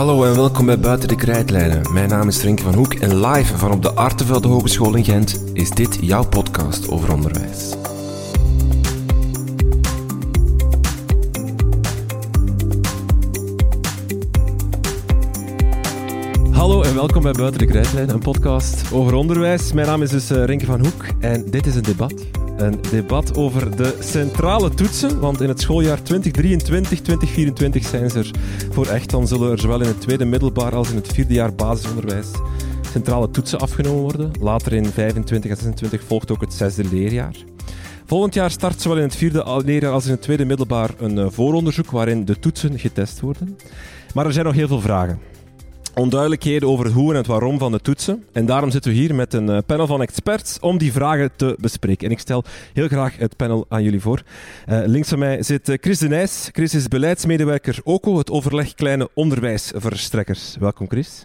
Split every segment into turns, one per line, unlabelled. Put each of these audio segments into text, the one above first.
Hallo en welkom bij Buiten de Krijtlijnen. Mijn naam is Renke van Hoek en live van op de Artevelde Hogeschool in Gent is dit jouw podcast over onderwijs. Welkom bij Buiten de Krijtlijnen, een podcast over onderwijs. Mijn naam is dus uh, Renke van Hoek en dit is een debat. Een debat over de centrale toetsen, want in het schooljaar 2023-2024 zijn ze er voor echt. Dan zullen er zowel in het tweede middelbaar als in het vierde jaar basisonderwijs centrale toetsen afgenomen worden. Later in 25 en 26 volgt ook het zesde leerjaar. Volgend jaar start zowel in het vierde leerjaar als in het tweede middelbaar een eh, vooronderzoek waarin de toetsen getest worden. Maar er zijn nog heel veel vragen onduidelijkheden over het hoe en het waarom van de toetsen. En daarom zitten we hier met een eh, panel van experts om die vragen te bespreken. En ik stel heel graag het panel aan jullie voor. Uh, links van mij zit eh, Chris de Nijs. Chris is beleidsmedewerker OCO, het overleg kleine onderwijsverstrekkers. Welkom Chris.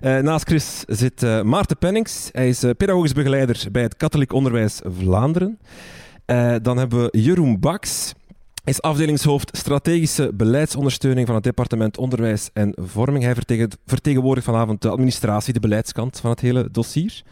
Naast Chris zit Maarten Pennings. Hij is pedagogisch begeleider bij het Katholiek Onderwijs Vlaanderen. dan hebben we Jeroen Baks is afdelingshoofd strategische beleidsondersteuning van het departement onderwijs en vorming. Hij vertegenwoordigt vanavond de administratie, de beleidskant van het hele dossier.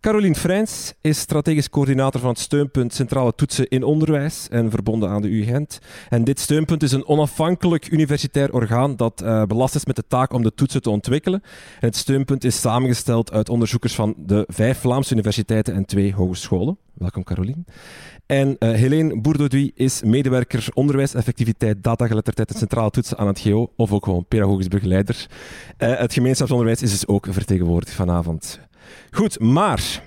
Caroline Freins is strategisch coördinator van het steunpunt Centrale Toetsen in Onderwijs en verbonden aan de U Gent. En dit steunpunt is een onafhankelijk universitair orgaan dat uh, belast is met de taak om de toetsen te ontwikkelen. En het steunpunt is samengesteld uit onderzoekers van de vijf Vlaamse universiteiten en twee hogescholen. Welkom Caroline. En uh, Helene Bourdoduy is medewerker onderwijseffectiviteit, datageletterdheid en centrale toetsen aan het GO, of ook gewoon pedagogisch begeleider. Uh, het gemeenschapsonderwijs is dus ook vertegenwoordigd vanavond. Goed, maar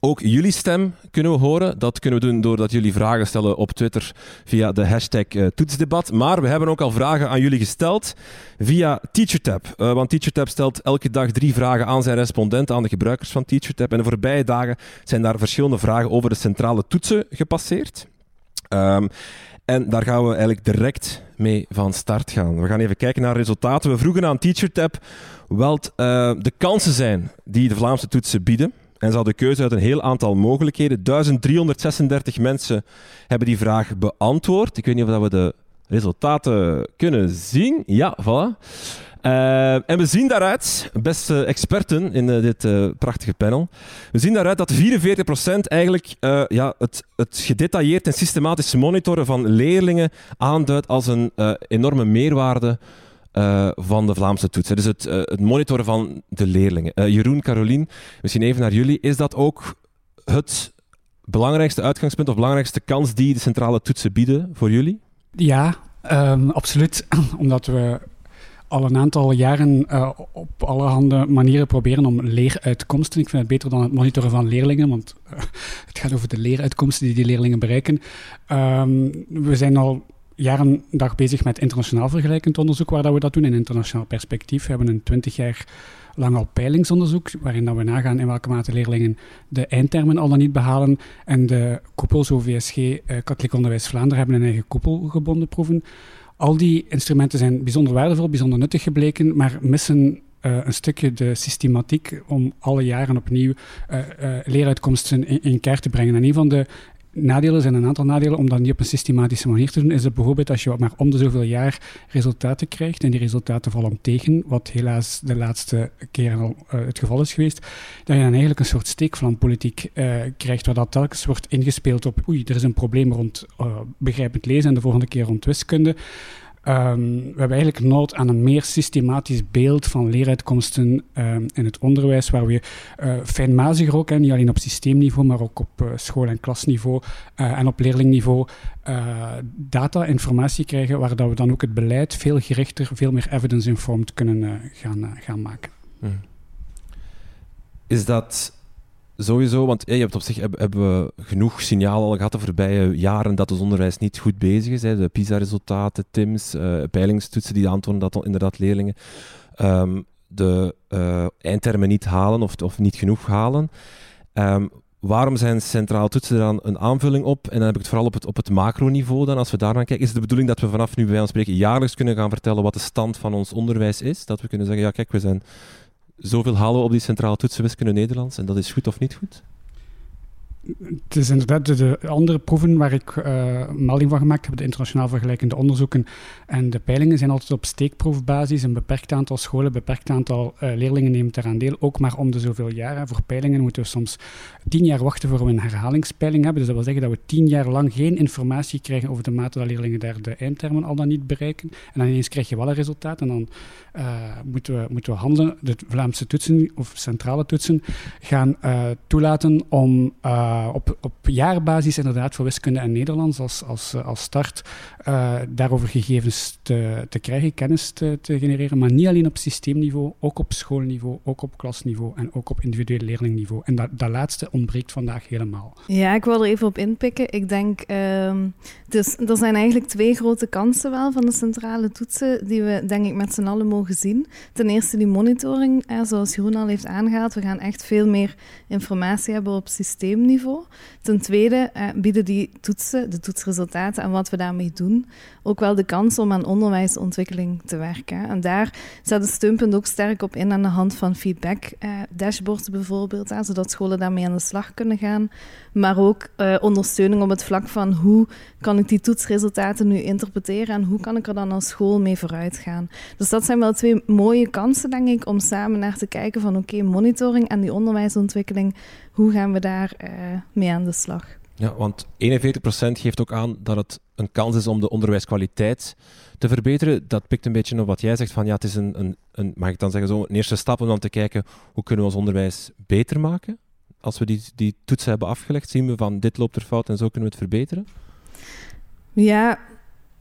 ook jullie stem kunnen we horen. Dat kunnen we doen doordat jullie vragen stellen op Twitter via de hashtag uh, toetsdebat. Maar we hebben ook al vragen aan jullie gesteld via TeacherTap. Uh, want TeacherTap stelt elke dag drie vragen aan zijn respondenten, aan de gebruikers van TeacherTap. En de voorbije dagen zijn daar verschillende vragen over de centrale toetsen gepasseerd. Um, en daar gaan we eigenlijk direct mee van start gaan. We gaan even kijken naar resultaten. We vroegen aan TeacherTap wat uh, de kansen zijn die de Vlaamse toetsen bieden. En ze hadden keuze uit een heel aantal mogelijkheden. 1336 mensen hebben die vraag beantwoord. Ik weet niet of we de resultaten kunnen zien. Ja, voilà. Uh, en we zien daaruit, beste experten in uh, dit uh, prachtige panel, we zien daaruit dat 44% eigenlijk ja, het, het gedetailleerd en systematisch monitoren van leerlingen aanduidt als een enorme meerwaarde van de Vlaamse toetsen. Dus het, het monitoren van de leerlingen. Jeroen, Carolien, misschien even naar jullie. Is dat ook het belangrijkste uitgangspunt of belangrijkste kans die de centrale toetsen bieden voor jullie?
Ja, um, absoluut. Omdat we al een aantal jaren uh, op allerhande manieren proberen om leeruitkomsten. Ik vind het beter dan het monitoren van leerlingen, want het gaat over de leeruitkomsten die die leerlingen bereiken. Um, we zijn al jaren dag bezig met internationaal vergelijkend onderzoek, waar dat we dat doen in internationaal perspectief. We hebben een twintig jaar lang al peilingsonderzoek, waarin dat we nagaan in welke mate leerlingen de eindtermen al dan niet behalen. En de koepels OVSG, uh, Katholiek Onderwijs Vlaanderen, hebben een eigen koepelgebonden proeven. Al die instrumenten zijn bijzonder waardevol, bijzonder nuttig gebleken, maar missen uh, een stukje de systematiek om alle jaren opnieuw uh, uh, leeruitkomsten in, in, kaart te brengen. En een van de nadelen zijn een aantal nadelen om dat niet op een systematische manier te doen. Is het bijvoorbeeld als je maar om de zoveel jaar resultaten krijgt en die resultaten vallen tegen, wat helaas de laatste keren al uh, het geval is geweest, dat je dan eigenlijk een soort steekvlampolitiek uh, krijgt, waar dat telkens wordt ingespeeld op oei, er is een probleem rond uh, begrijpend lezen en de volgende keer rond wiskunde. Um, we hebben eigenlijk nood aan een meer systematisch beeld van leeruitkomsten um, in het onderwijs, waar we uh, fijnmaziger ook, hè, niet alleen op systeemniveau, maar ook op uh, school- en klasniveau uh, en op leerlingniveau, data, informatie krijgen, waar dat we dan ook het beleid veel gerichter, veel meer evidence-informed kunnen gaan, gaan maken. Hmm.
Is dat Sowieso, want je hebt op zich hebben we genoeg signalen al gehad de voorbije jaren dat het onderwijs niet goed bezig is. Hè. De PISA-resultaten, TIMS, uh, peilingstoetsen die aantonen dat inderdaad leerlingen um, de uh, eindtermen niet halen of, of niet genoeg halen. Um, waarom zijn centrale toetsen dan een aanvulling op? En dan heb ik het vooral op het, op het macroniveau dan, als we daar naar kijken. Is het de bedoeling dat we vanaf nu bij ons spreken jaarlijks kunnen gaan vertellen wat de stand van ons onderwijs is? Dat we kunnen zeggen, ja kijk, we zijn zoveel halen we op die centrale toetsen wiskunde Nederlands en dat is goed of niet goed?
Het is inderdaad de, andere proeven waar ik uh, melding van gemaakt heb, de internationaal vergelijkende onderzoeken en de peilingen, zijn altijd op steekproefbasis. Een beperkt aantal scholen, een beperkt aantal uh, leerlingen neemt eraan deel, ook maar om de zoveel jaren. Voor peilingen moeten we soms tien jaar wachten voor we een herhalingspeiling hebben. Dus dat wil zeggen dat we tien jaar lang geen informatie krijgen over de mate dat leerlingen daar de eindtermen al dan niet bereiken. En dan ineens krijg je wel een resultaat en dan uh, moeten, we, moeten we handelen. De Vlaamse toetsen of centrale toetsen gaan toelaten om uh, op, op jaarbasis inderdaad voor wiskunde en Nederlands als, als, eh, als start uh, daarover gegevens te, te krijgen, kennis te, te, genereren, maar niet alleen op systeemniveau, ook op schoolniveau, ook op klasniveau en ook op individueel leerlingniveau. En dat, dat laatste ontbreekt vandaag helemaal.
Ja, ik wil er even op inpikken. Ik denk, uh, dus er zijn eigenlijk twee grote kansen wel van de centrale toetsen die we denk ik met z'n allen mogen zien. Ten eerste die monitoring, zoals Jeroen al heeft aangehaald, we gaan echt veel meer informatie hebben op systeemniveau. Ten tweede eh, bieden die toetsen, de toetsresultaten en wat we daarmee doen, ook wel de kans om aan onderwijsontwikkeling te werken. En daar zet de steunpunt ook sterk op in aan de hand van feedback eh, dashboards bijvoorbeeld, zodat scholen daarmee aan de slag kunnen gaan. Maar ook eh, ondersteuning op het vlak van hoe kan ik die toetsresultaten nu interpreteren en hoe kan ik er dan als school mee vooruit gaan. Dus dat zijn wel twee mooie kansen, denk ik, om samen naar te kijken van oké, monitoring en die onderwijsontwikkeling, hoe gaan we daar uh, mee aan de slag?
Ja, want 41% geeft ook aan dat het een kans is om de onderwijskwaliteit te verbeteren. Dat pikt een beetje op wat jij zegt van ja, het is een, een, een mag ik dan zeggen, zo, een eerste stap om dan te kijken hoe kunnen we ons onderwijs beter maken. Als we die, die toetsen hebben afgelegd, zien we van dit loopt er fout en zo kunnen we het verbeteren.
Ja,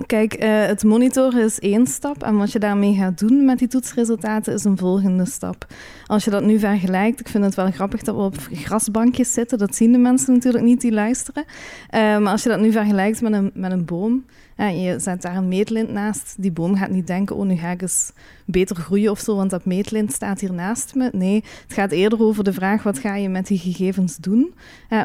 Kijk, uh, het monitoren is één stap en wat je daarmee gaat doen met die toetsresultaten is een volgende stap. Als je dat nu vergelijkt, ik vind het wel grappig dat we op grasbankjes zitten, dat zien de mensen natuurlijk niet die luisteren. Uh, maar als je dat nu vergelijkt met een, met een boom, je zet daar een meetlint naast. Die boom gaat niet denken, oh, nu ga ik eens beter groeien of zo, want dat meetlint staat hier naast me. Nee, het gaat eerder over de vraag, wat ga je met die gegevens doen?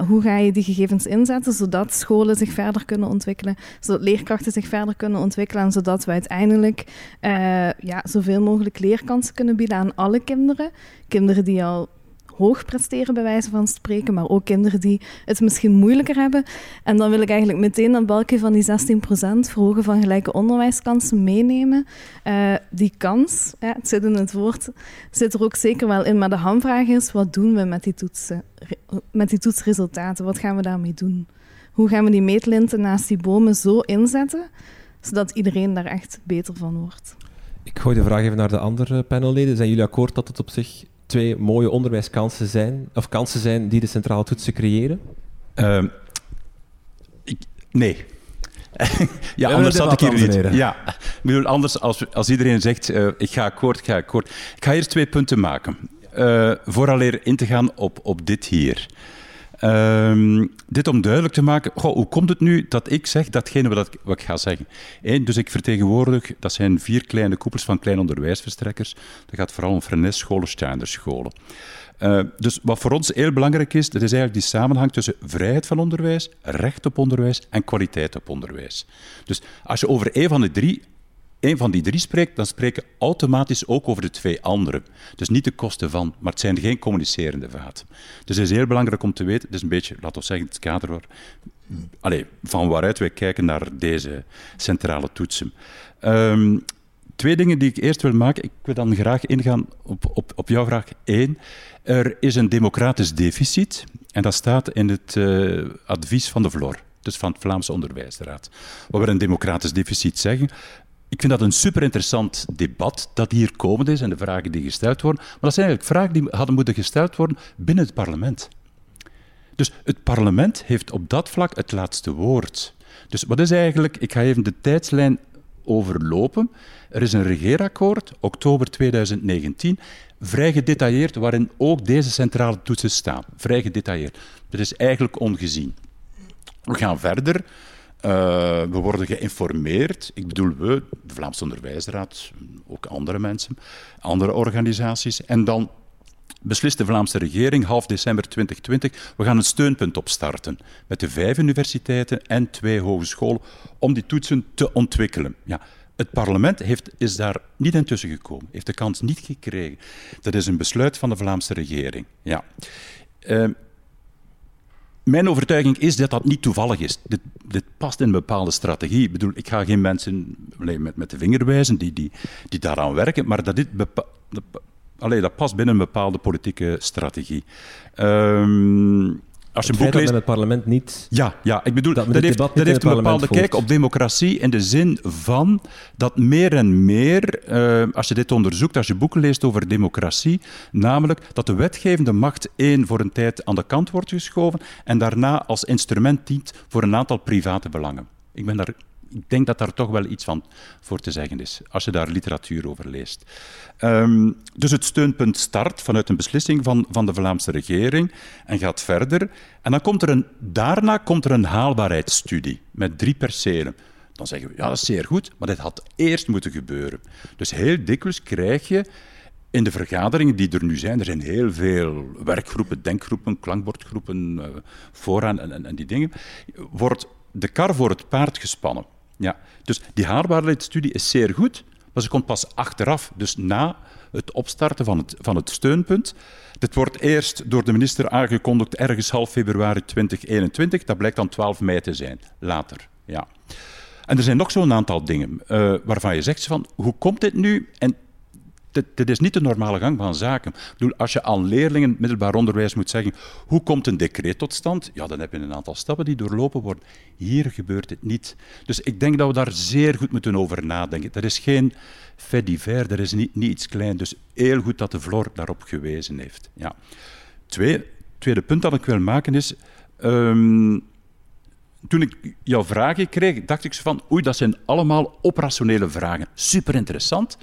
Hoe ga je die gegevens inzetten, zodat scholen zich verder kunnen ontwikkelen, zodat leerkrachten zich verder kunnen ontwikkelen en zodat we uiteindelijk uh, ja, zoveel mogelijk leerkansen kunnen bieden aan alle kinderen. Kinderen die al hoog presteren, bij wijze van spreken, maar ook kinderen die het misschien moeilijker hebben. En dan wil ik eigenlijk meteen dat balkje van die 16% verhogen van gelijke onderwijskansen meenemen. Uh, die kans, ja, het zit in het woord, zit er ook zeker wel in. Maar de hamvraag is, wat doen we met die, toetsen, met die toetsresultaten? Wat gaan we daarmee doen? Hoe gaan we die meetlinten naast die bomen zo inzetten, zodat iedereen daar echt beter van wordt?
Ik gooi de vraag even naar de andere panelleden. Zijn jullie akkoord dat het op zich twee mooie onderwijskansen zijn, of kansen zijn die de centrale toetsen creëren?
Uh, ik, nee. ja, anders had ik hier niet. Ja, ik bedoel, anders als, als iedereen zegt, uh, ik ga akkoord, ik ga akkoord. Ik ga eerst twee punten maken. Uh, vooraleer in te gaan op, op dit hier. Um, dit om duidelijk te maken, goh, hoe komt het nu dat ik zeg datgene wat, ik ga zeggen? Eén, dus ik vertegenwoordig, dat zijn vier kleine koepels van kleine onderwijsverstrekkers. Dat gaat vooral om Fresnes-scholen, Steinderscholen. Uh, dus wat voor ons heel belangrijk is, dat is eigenlijk die samenhang tussen vrijheid van onderwijs, recht op onderwijs en kwaliteit op onderwijs. Dus als je over een van de drie een van die drie spreekt, dan spreken automatisch ook over de twee anderen. Dus niet de kosten van, maar het zijn geen communicerende vaten. Dus het is heel belangrijk om te weten, het is een beetje, laten we zeggen, het kader waar, van waaruit wij kijken naar deze centrale toetsen. Um, twee dingen die ik eerst wil maken. Ik wil dan graag ingaan op, op, op jouw vraag één. Er is een democratisch deficit en dat staat in het uh, advies van de VLOR dus van het Vlaamse Onderwijsraad. Wat we een democratisch deficit zeggen, ik vind dat een super interessant debat dat hier komend is en de vragen die gesteld worden. Maar dat zijn eigenlijk vragen die hadden moeten gesteld worden binnen het parlement. Dus het parlement heeft op dat vlak het laatste woord. Dus wat is eigenlijk, ik ga even de tijdslijn overlopen. Er is een regeerakkoord, oktober 2019, vrij gedetailleerd, waarin ook deze centrale toetsen staan. Vrij gedetailleerd. Dat is eigenlijk ongezien. We gaan verder. Uh, we worden geïnformeerd. Ik bedoel we, de Vlaamse Onderwijsraad, ook andere mensen, andere organisaties. En dan beslist de Vlaamse regering half december 2020, we gaan een steunpunt opstarten met de vijf universiteiten en twee hogescholen om die toetsen te ontwikkelen. Ja, het parlement heeft, is daar niet intussen gekomen, heeft de kans niet gekregen. Dat is een besluit van de Vlaamse regering. Ja. Uh, mijn overtuiging is dat dat niet toevallig is. Dit, dit, past in een bepaalde strategie. Ik bedoel, ik ga geen mensen met, met de vinger wijzen die, die, die daaraan werken, maar dat dit Allee, dat past binnen een bepaalde politieke strategie. Um,
als je een boek leest... het parlement niet...
Ja, ja ik bedoel, dat, dat heeft, dat heeft een bepaalde kijk op democratie in de zin van dat meer en meer, uh, als je dit onderzoekt, als je boeken leest over democratie, namelijk dat de wetgevende macht één voor een tijd aan de kant wordt geschoven en daarna als instrument dient voor een aantal private belangen. Ik ben daar ik denk dat daar toch wel iets van voor te zeggen is, als je daar literatuur over leest. Um, dus het steunpunt start vanuit een beslissing van, van de Vlaamse regering en gaat verder. En dan komt er een, daarna komt er een haalbaarheidsstudie met drie percelen. Dan zeggen we, ja, dat is zeer goed, maar dit had eerst moeten gebeuren. Dus heel dikwijls krijg je in de vergaderingen die er nu zijn, er zijn heel veel werkgroepen, denkgroepen, klankbordgroepen, uh, vooraan en, en die dingen, wordt de kar voor het paard gespannen. Ja. Dus die haalbaarheidsstudie is zeer goed, maar ze komt pas achteraf, dus na het opstarten van het, van het steunpunt. Dit wordt eerst door de minister aangekondigd ergens half februari 2021. Dat blijkt dan 12 mei te zijn, later. Ja. En er zijn nog zo'n aantal dingen uh, waarvan je zegt van, hoe komt dit nu? En dit, is niet de normale gang van zaken. Ik bedoel, als je aan leerlingen middelbaar onderwijs moet zeggen hoe komt een decreet tot stand, ja, dan heb je een aantal stappen die doorlopen worden. Hier gebeurt het niet. Dus ik denk dat we daar zeer goed moeten over nadenken. Dat is geen fait divers, dat is niet, iets klein. Dus heel goed dat de Vlor daarop gewezen heeft. Ja. Twee, tweede punt dat ik wil maken is... Um, toen ik jouw vragen kreeg, dacht ik van, oei, dat zijn allemaal operationele vragen. Super interessant.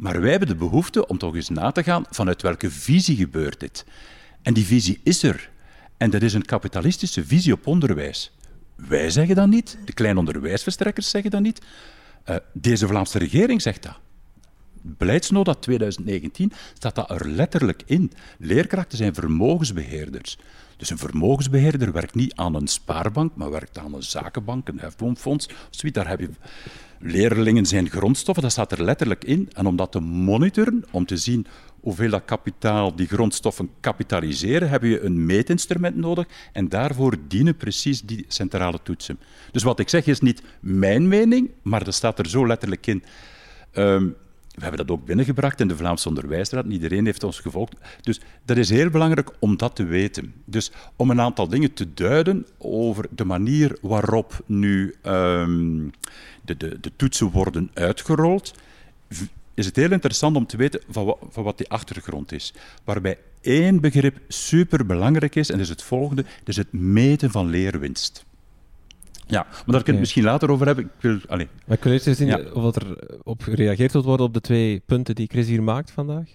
Maar wij hebben de behoefte om toch eens na te gaan vanuit welke visie gebeurt dit. En die visie is er. En dat is een kapitalistische visie op onderwijs. Wij zeggen dat niet, de kleine onderwijsverstrekkers zeggen dat niet. Uh, deze Vlaamse regering zegt dat. Beleidsnota 2019 staat dat er letterlijk in. Leerkrachten zijn vermogensbeheerders. Dus een vermogensbeheerder werkt niet aan een spaarbank, maar werkt aan een zakenbank, een hefboomfonds. Zoiets. Daar heb je leerlingen zijn grondstoffen, dat staat er letterlijk in. En om dat te monitoren, om te zien hoeveel dat kapitaal, die grondstoffen kapitaliseren, heb je een meetinstrument nodig. En daarvoor dienen precies die centrale toetsen. Dus wat ik zeg is niet mijn mening, maar dat staat er zo letterlijk in. Um, we hebben dat ook binnengebracht in de Vlaamse Onderwijsraad. Iedereen heeft ons gevolgd. Dus dat is heel belangrijk om dat te weten. Dus om een aantal dingen te duiden over de manier waarop nu um, de, de, de toetsen worden uitgerold, is het heel interessant om te weten van van wat die achtergrond is. Waarbij één begrip superbelangrijk is, en dat is het volgende, dat is het meten van leerwinst. Ja, maar daar kunnen we het misschien later over hebben. Ik wil, allez.
Maar ik wil eerst eens zien of er op gereageerd wordt worden op de twee punten die Chris hier maakt vandaag.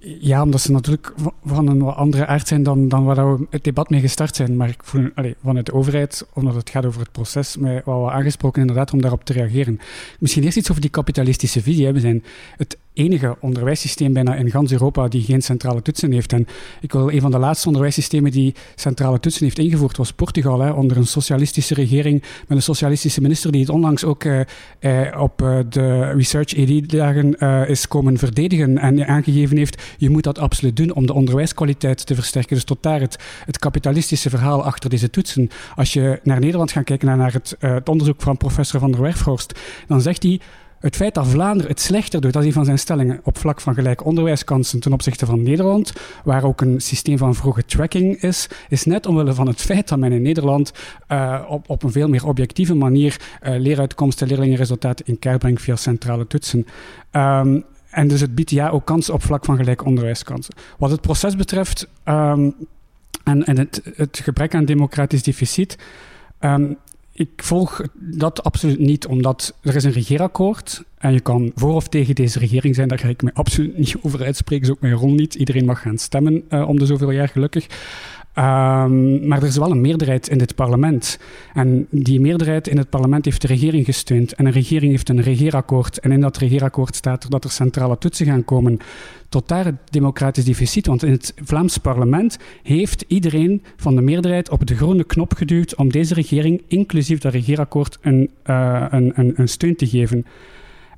Ja, omdat ze natuurlijk van een wat andere aard zijn dan, dan waar we het debat mee gestart zijn. Maar ik voel allez, vanuit de overheid, omdat het gaat over het proces, mij wel aangesproken inderdaad om daarop te reageren. Misschien eerst iets over die kapitalistische visie. We zijn het enige onderwijssysteem bijna in gans Europa die geen centrale toetsen heeft. En ik wil een van de laatste onderwijssystemen die centrale toetsen heeft ingevoerd was Portugal, hè, onder een socialistische regering met een socialistische minister die het onlangs ook eh, eh, op uh, de Research ED-dagen is komen verdedigen en aangegeven heeft, je moet dat absoluut doen om de onderwijskwaliteit te versterken. Dus tot daar het, het kapitalistische verhaal achter deze toetsen. Als je naar Nederland gaat kijken, naar het, het onderzoek van professor Van der Werfhorst, dan zegt hij het feit dat Vlaanderen het slechter doet, dat is een van zijn stellingen, op vlak van gelijke onderwijskansen ten opzichte van Nederland, waar ook een systeem van vroege tracking is, is net omwille van het feit dat men in Nederland uh, op, op een veel meer objectieve manier uh, leeruitkomsten, leerlingenresultaten in kaart brengt via centrale toetsen. Um, en dus het biedt ja ook kansen op vlak van gelijke onderwijskansen. Wat het proces betreft um, en, het, het gebrek aan democratisch deficit, um, ik volg dat absoluut niet, omdat er is een regeerakkoord en je kan voor of tegen deze regering zijn. Daar ga ik me absoluut niet over uitspreken, is ook mijn rol niet. Iedereen mag gaan stemmen uh, om de zoveel jaar gelukkig. Um, maar er is wel een meerderheid in dit parlement. En die meerderheid in het parlement heeft de regering gesteund. En een regering heeft een regeerakkoord. En in dat regeerakkoord staat er dat er centrale toetsen gaan komen. Tot daar het democratisch deficit. Want in het Vlaams parlement heeft iedereen van de meerderheid op de groene knop geduwd om deze regering, inclusief dat regeerakkoord, een, uh, een, een, een steun te geven.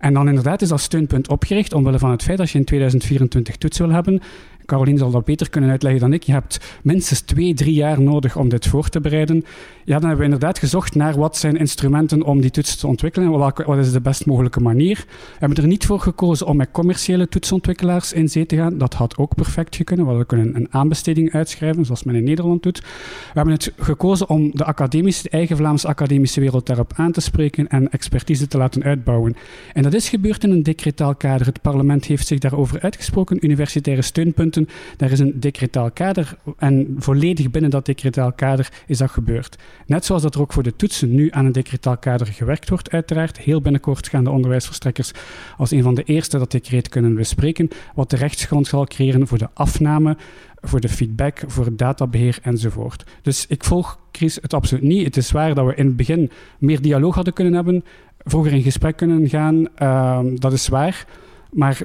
En dan inderdaad is dat steunpunt opgericht omwille van het feit dat je in 2024 toets wil hebben Caroline zal dat beter kunnen uitleggen dan ik. Je hebt minstens twee, drie jaar nodig om dit voor te bereiden. Ja, dan hebben we inderdaad gezocht naar wat zijn instrumenten om die toets te ontwikkelen en welke, wat is de best mogelijke manier. We hebben er niet voor gekozen om met commerciële toetsontwikkelaars in zee te gaan. Dat had ook perfect gekund. We kunnen een aanbesteding uitschrijven, zoals men in Nederland doet. We hebben het gekozen om de academische, de eigen Vlaamse academische wereld daarop aan te spreken en expertise te laten uitbouwen. En dat is gebeurd in een decretaal kader. Het parlement heeft zich daarover uitgesproken. Universitaire steunpunten, daar is een decretaal kader. En volledig binnen dat decretaal kader is dat gebeurd. Net zoals dat er ook voor de toetsen nu aan een decretaal kader gewerkt wordt, uiteraard. Heel binnenkort gaan de onderwijsverstrekkers als een van de eerste dat decreet kunnen bespreken, wat de rechtsgrond zal creëren voor de afname voor de feedback, voor het databeheer enzovoort. Dus ik volg Chris het absoluut niet. Het is waar dat we in het begin meer dialoog hadden kunnen hebben, vroeger in gesprek kunnen gaan. Ehm, dat is waar. Maar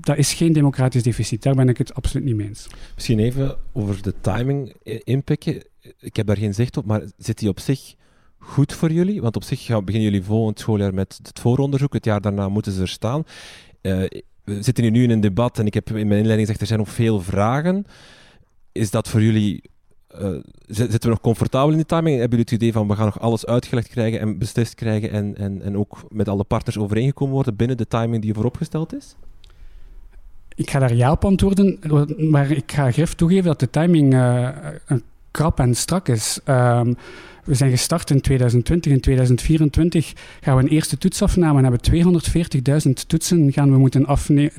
dat is geen democratisch deficit. Daar ben ik het absoluut niet mee eens.
Misschien even over de timing inpikken. Ik heb daar geen zicht op, maar zit die op zich goed voor jullie? Want op zich beginnen jullie volgend schooljaar met het vooronderzoek. Het jaar daarna moeten ze er staan. Uh, we zitten hier nu in een debat en ik heb in mijn inleiding gezegd, er zijn nog veel vragen. Is dat voor jullie... Uh, zitten we nog comfortabel in die timing? Hebben jullie het idee van we gaan nog alles uitgelegd krijgen en beslist krijgen en, en, en ook met alle partners overeengekomen worden binnen de timing die vooropgesteld is?
Ik ga daar ja op antwoorden, maar ik ga grif toegeven dat de timing uh, krap en strak is. Um, we zijn gestart in 2020. In 2024 gaan we een eerste toetsafname en hebben 240.000 toetsen gaan we moeten afnemen.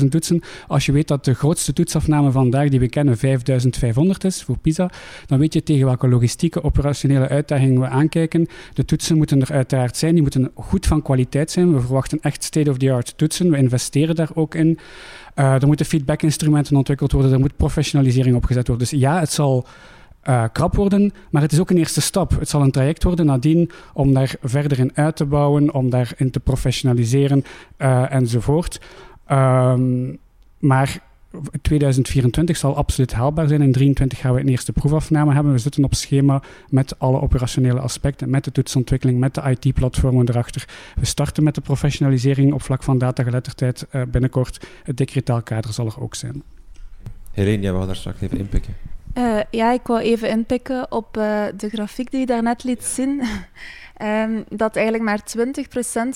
240.000 toetsen. Als je weet dat de grootste toetsafname vandaag die we kennen 5.500 is voor PISA, dan weet je tegen welke logistieke operationele uitdagingen we aankijken. De toetsen moeten er uiteraard zijn. Die moeten goed van kwaliteit zijn. We verwachten echt state-of-the-art toetsen. We investeren daar ook in. Uh, er moeten feedback-instrumenten ontwikkeld worden. Er moet professionalisering opgezet worden. Dus ja, het zal uh, krap worden, maar het is ook een eerste stap. Het zal een traject worden nadien om daar verder in uit te bouwen, om daarin te professionaliseren uh, enzovoort. Um, maar 2024 zal absoluut haalbaar zijn. In 2023 gaan we een eerste proefafname hebben. We zitten op schema met alle operationele aspecten, met de toetsontwikkeling, met de IT-platformen erachter. We starten met de professionalisering op vlak van datageletterdheid uh, binnenkort. Het decretaal kader zal er ook zijn.
Helene, jij wou daar straks even inpikken.
Uh, ja, ik wou even inpikken op uh, de grafiek die je daarnet liet zien. um, dat eigenlijk maar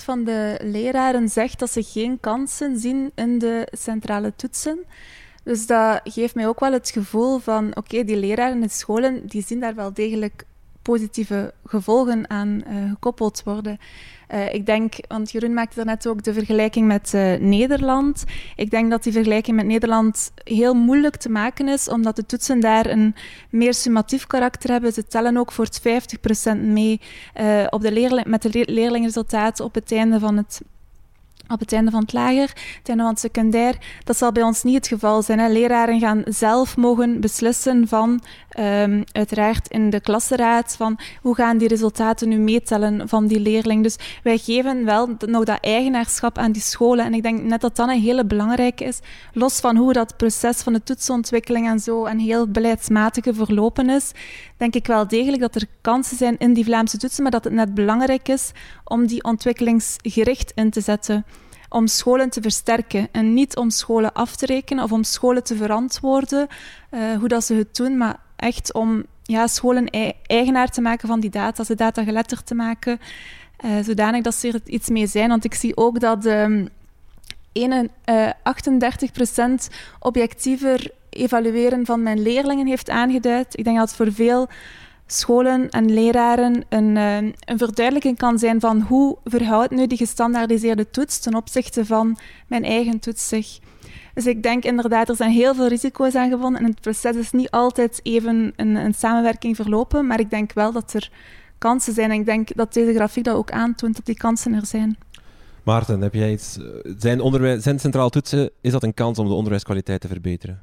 20% van de leraren zegt dat ze geen kansen zien in de centrale toetsen. Dus dat geeft mij ook wel het gevoel van, oké, okay, die leraren in scholen, die zien daar wel degelijk positieve gevolgen aan uh, gekoppeld worden. Uh, ik denk, want Jeroen maakte daarnet ook de vergelijking met uh, Nederland. Ik denk dat die vergelijking met Nederland heel moeilijk te maken is, omdat de toetsen daar een meer summatief karakter hebben. Ze tellen ook voor het 50% mee uh, op de met de leerlingresultaten op het einde van het op het einde van het lager, het einde van het secundair. Dat zal bij ons niet het geval zijn. Hè. Leraren gaan zelf mogen beslissen van, um, uiteraard in de klassenraad, van hoe gaan die resultaten nu meetellen van die leerling. Dus wij geven wel nog dat eigenaarschap aan die scholen. En ik denk net dat dat een hele belangrijke is. Los van hoe dat proces van de toetsontwikkeling en zo een heel beleidsmatige verlopen is, denk ik wel degelijk dat er kansen zijn in die Vlaamse toetsen, maar dat het net belangrijk is om die ontwikkelingsgericht in te zetten. Om scholen te versterken en niet om scholen af te rekenen of om scholen te verantwoorden uh, hoe dat ze het doen, maar echt om ja, scholen eigenaar te maken van die data, ze data geletterd te maken, uh, zodanig dat ze er iets mee zijn. Want ik zie ook dat um, uh, 38% objectiever evalueren van mijn leerlingen heeft aangeduid. Ik denk dat het voor veel scholen en leraren een, uh, een verduidelijking kan zijn van hoe verhoudt nu die gestandaardiseerde toets ten opzichte van mijn eigen toets zich. Dus ik denk inderdaad, er zijn heel veel risico's aan gewonnen en het proces is niet altijd even een, een samenwerking verlopen, maar ik denk wel dat er kansen zijn en ik denk dat deze grafiek dat ook aantoont, dat die kansen er zijn.
Maarten, heb jij iets... Zijn, onderwijs, zijn centraal toetsen, is dat een kans om de onderwijskwaliteit te verbeteren?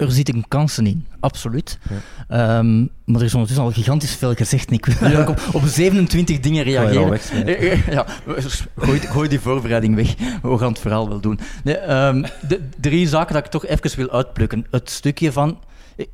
Er zitten kansen in, absoluut. Ja. Um, maar er is ondertussen al gigantisch veel gezegd. Ik wil ja. op, op 27 dingen reageren. Eh, eh, ja, gooi, gooi, die voorbereiding weg. We gaan het verhaal wel doen. Nee, um, de drie zaken dat ik toch even wil uitplukken. Het stukje van eh,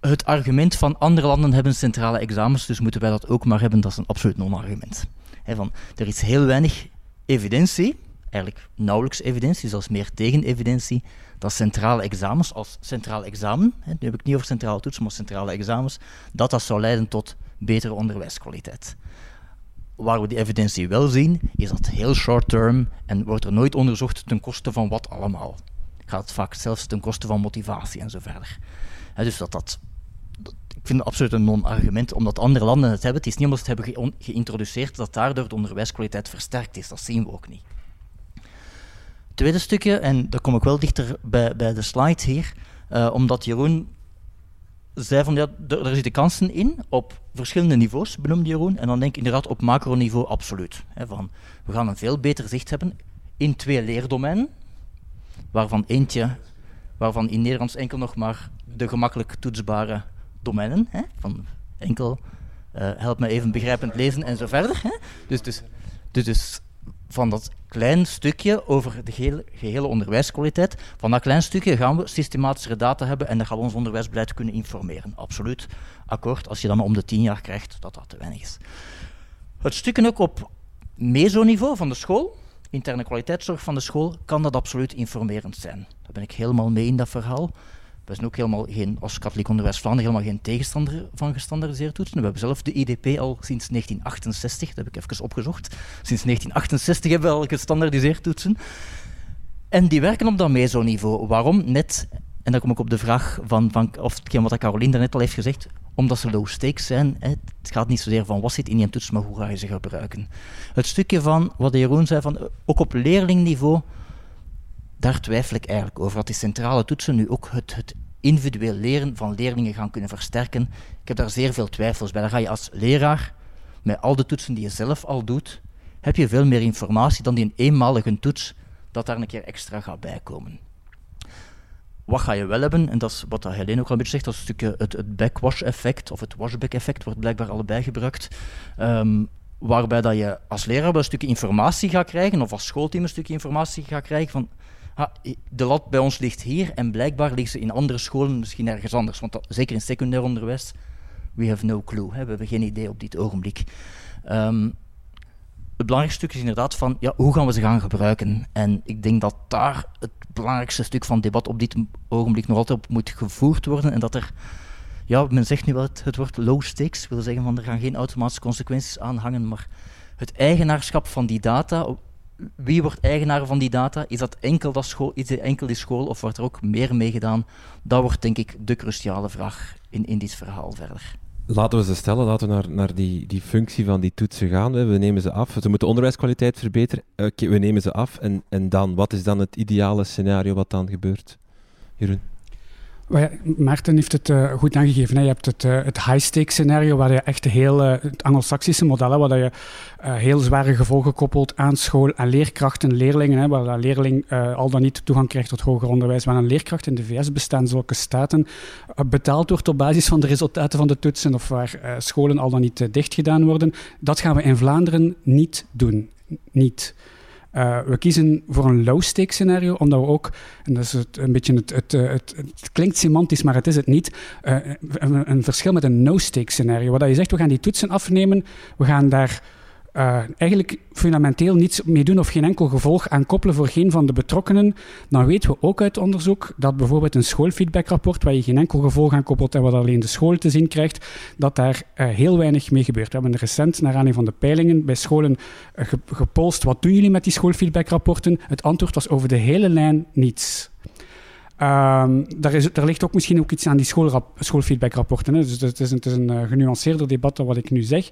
het argument van andere landen hebben centrale examens, dus moeten wij dat ook maar hebben, dat is een absoluut non-argument. Van, er is heel weinig evidentie eigenlijk nauwelijks evidentie, zelfs meer tegen-evidentie, dat centrale examens als centraal examen, hè, nu heb ik niet over centrale toetsen, maar centrale examens, dat dat zou leiden tot betere onderwijskwaliteit. Waar we die evidentie wel zien, is dat heel short term en wordt er nooit onderzocht ten koste van wat allemaal. Gaat vaak zelfs ten koste van motivatie en zo verder. dus dat dat ik vind het absoluut een non-argument, omdat andere landen het hebben. Het is niet omdat ze het hebben geïntroduceerd dat daardoor de onderwijskwaliteit versterkt is. Dat zien we ook niet. Tweede stukje, en daar kom ik wel dichter bij, bij de slide hier, uh, omdat Jeroen zei van ja, er zitten kansen in op verschillende niveaus, benoemde Jeroen. En dan denk ik inderdaad op macroniveau absoluut. Hè, van, we gaan een veel beter zicht hebben in twee leerdomeinen, waarvan eentje, waarvan in Nederlands enkel nog maar de gemakkelijk toetsbare domeinen, hè, van enkel uh, help me even begrijpend lezen en zo verder. Hè. Dus, dus, dus, dus van dat klein stukje over de gehele, gehele, onderwijskwaliteit, van dat klein stukje gaan we systematischere data hebben en dan gaan we ons onderwijsbeleid kunnen informeren. Absoluut akkoord, als je dat maar om de tien jaar krijgt, dat dat te weinig is. Het stukje ook op mesoniveau van de school, interne kwaliteitszorg van de school, kan dat absoluut informerend zijn. Daar ben ik helemaal mee in dat verhaal. We zijn ook helemaal geen, als katholiek onderwijs Vlaanderen helemaal geen tegenstander van gestandardiseerde toetsen. We hebben zelf de IDP al sinds 1968, dat heb ik even opgezocht. Sinds 1968 hebben we al gestandardiseerd toetsen. En die werken op dat meso-niveau. Waarom? Net, en dan kom ik op de vraag van, van of hetgeen wat Caroline daarnet al heeft gezegd, omdat ze low stakes zijn. Het gaat niet zozeer van wat zit in je toets, maar hoe ga je ze gebruiken. Het stukje van wat Jeroen zei, van, ook op leerlingniveau daar twijfel ik eigenlijk over. Dat die centrale toetsen nu ook het, het individueel leren van leerlingen gaan kunnen versterken. Ik heb daar zeer veel twijfels bij. Dan ga je als leraar, met al de toetsen die je zelf al doet, heb je veel meer informatie dan die een eenmalige toets, dat daar een keer extra gaat bijkomen. Wat ga je wel hebben, en dat is wat Helene ook al een beetje zegt, dat is een stukje het, het backwash-effect, of het washback-effect, wordt blijkbaar allebei gebruikt. Um, waarbij dat je als leraar wel een stukje informatie gaat krijgen, of als schoolteam een stukje informatie gaat krijgen van de lat bij ons ligt hier en blijkbaar ligt ze in andere scholen misschien ergens anders. Want zeker in secundair onderwijs, we have no clue. Hè, we hebben geen idee op dit ogenblik. Um, het belangrijkste stuk is inderdaad van ja, hoe gaan we ze gaan gebruiken. En ik denk dat daar het belangrijkste stuk van debat op dit ogenblik nog altijd op moet gevoerd worden. En dat er, ja, men zegt nu wel het, het woord low stakes, wil zeggen van er gaan geen automatische consequenties aan hangen, maar het eigenaarschap van die data, wie wordt eigenaar van die data? Is dat enkel, dat school, is het enkel die school of wordt er ook meer mee gedaan? Dat wordt denk ik de cruciale vraag in, in dit verhaal verder.
Laten we ze stellen, laten we naar, naar die, die functie van die toetsen gaan. We nemen ze af. Ze moeten onderwijskwaliteit verbeteren. Okay, we nemen ze af. En, en dan, wat is dan het ideale scenario wat dan gebeurt? Jeroen?
Maarten heeft het uh, goed aangegeven. Je hebt het, uh, het high-stake scenario, waar je echt heel, uh, het anglo-saxische model, waar je heel zware gevolgen koppelt aan school, aan leerkrachten, leerlingen, hè, waar een leerling al dan niet toegang krijgt tot hoger onderwijs. Waar een leerkracht in de VS bestaan zulke staten betaald wordt op basis van de resultaten van de toetsen of waar scholen al dan niet dicht gedaan worden. Dat gaan we in Vlaanderen niet doen. Niet. Uh, we kiezen voor een low-stake scenario, omdat we ook, en dat is het, een beetje het, het, het, het, klinkt semantisch, maar het is het niet, uh, een, verschil met een no-stake scenario. Wat je zegt, we gaan die toetsen afnemen, we gaan daar uh, eigenlijk fundamenteel niets mee doen of geen enkel gevolg aan koppelen voor geen van de betrokkenen, dan weten we ook uit onderzoek dat bijvoorbeeld een schoolfeedbackrapport, waar je geen enkel gevolg aan koppelt en wat alleen de school te zien krijgt, dat daar uh, heel weinig mee gebeurt. We hebben recent, naar aanleiding van de peilingen, bij scholen uh, gepolst, wat doen jullie met die schoolfeedbackrapporten? Het antwoord was over de hele lijn niets. Um, daar, is, ligt ook misschien ook iets aan die schoolfeedbackrapporten. Dus het is, een, het is een genuanceerder debat dan wat ik nu zeg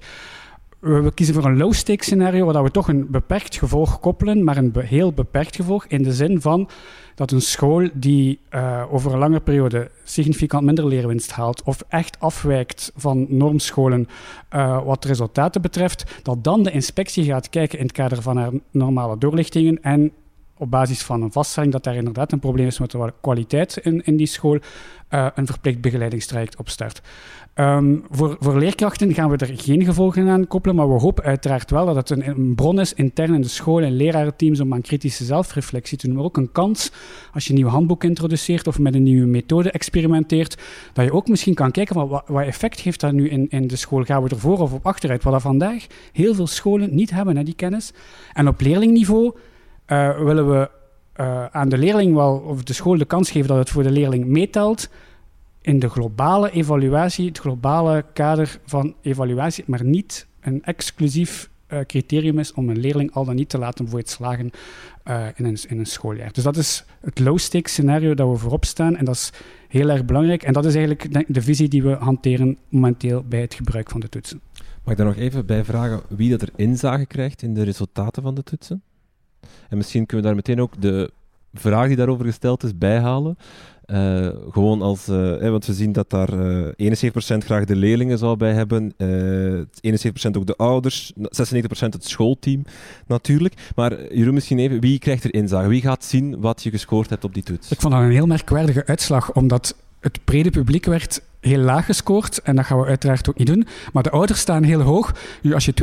we kiezen voor een low-stake scenario, waar we toch een beperkt gevolg koppelen, maar een heel beperkt gevolg, in de zin van dat een school die uh, over een lange periode significant minder leerwinst haalt, of echt afwijkt van normscholen uh, wat resultaten betreft, dat dan de inspectie gaat kijken in het kader van haar normale doorlichtingen en op basis van een vaststelling dat daar inderdaad een probleem is met de kwaliteit in, in die school, uh, een verplicht begeleidingstraject opstart. Um, voor, voor leerkrachten gaan we er geen gevolgen aan koppelen, maar we hopen uiteraard wel dat het een, bron is intern in de school en lerarenteams om aan kritische zelfreflectie te doen, maar ook een kans als je een nieuw handboek introduceert of met een nieuwe methode experimenteert, dat je ook misschien kan kijken van wat, wat effect heeft dat nu in, in de school? Gaan we ervoor of op achteruit? Wat dat vandaag heel veel scholen niet hebben, hè, die kennis. En op leerlingniveau willen we aan de leerling wel, of de school de kans geven dat het voor de leerling meetelt in de globale evaluatie, het globale kader van evaluatie, maar niet een exclusief uh, criterium is om een leerling al dan niet te laten voor het slagen uh, in, een, in een schooljaar. Dus dat is het low-stakes scenario dat we voorop staan en dat is heel erg belangrijk. En dat is eigenlijk de visie die we hanteren momenteel bij het gebruik van de toetsen.
Mag ik daar nog even bij vragen wie dat er inzage krijgt in de resultaten van de toetsen? En misschien kunnen we daar meteen ook de vraag die daarover gesteld is bijhalen. Uh, gewoon als, uh, want we zien dat daar uh, eh, 71% graag de leerlingen zou bij hebben, 71% ook de ouders, 96% het schoolteam natuurlijk. Maar Jeroen, misschien even, wie krijgt er inzage? Wie gaat zien wat je gescoord hebt op die toets?
Ik vond dat een heel merkwaardige uitslag, omdat het brede publiek werd heel laag gescoord. En dat gaan we uiteraard ook niet doen. Maar de ouders staan heel hoog. Als je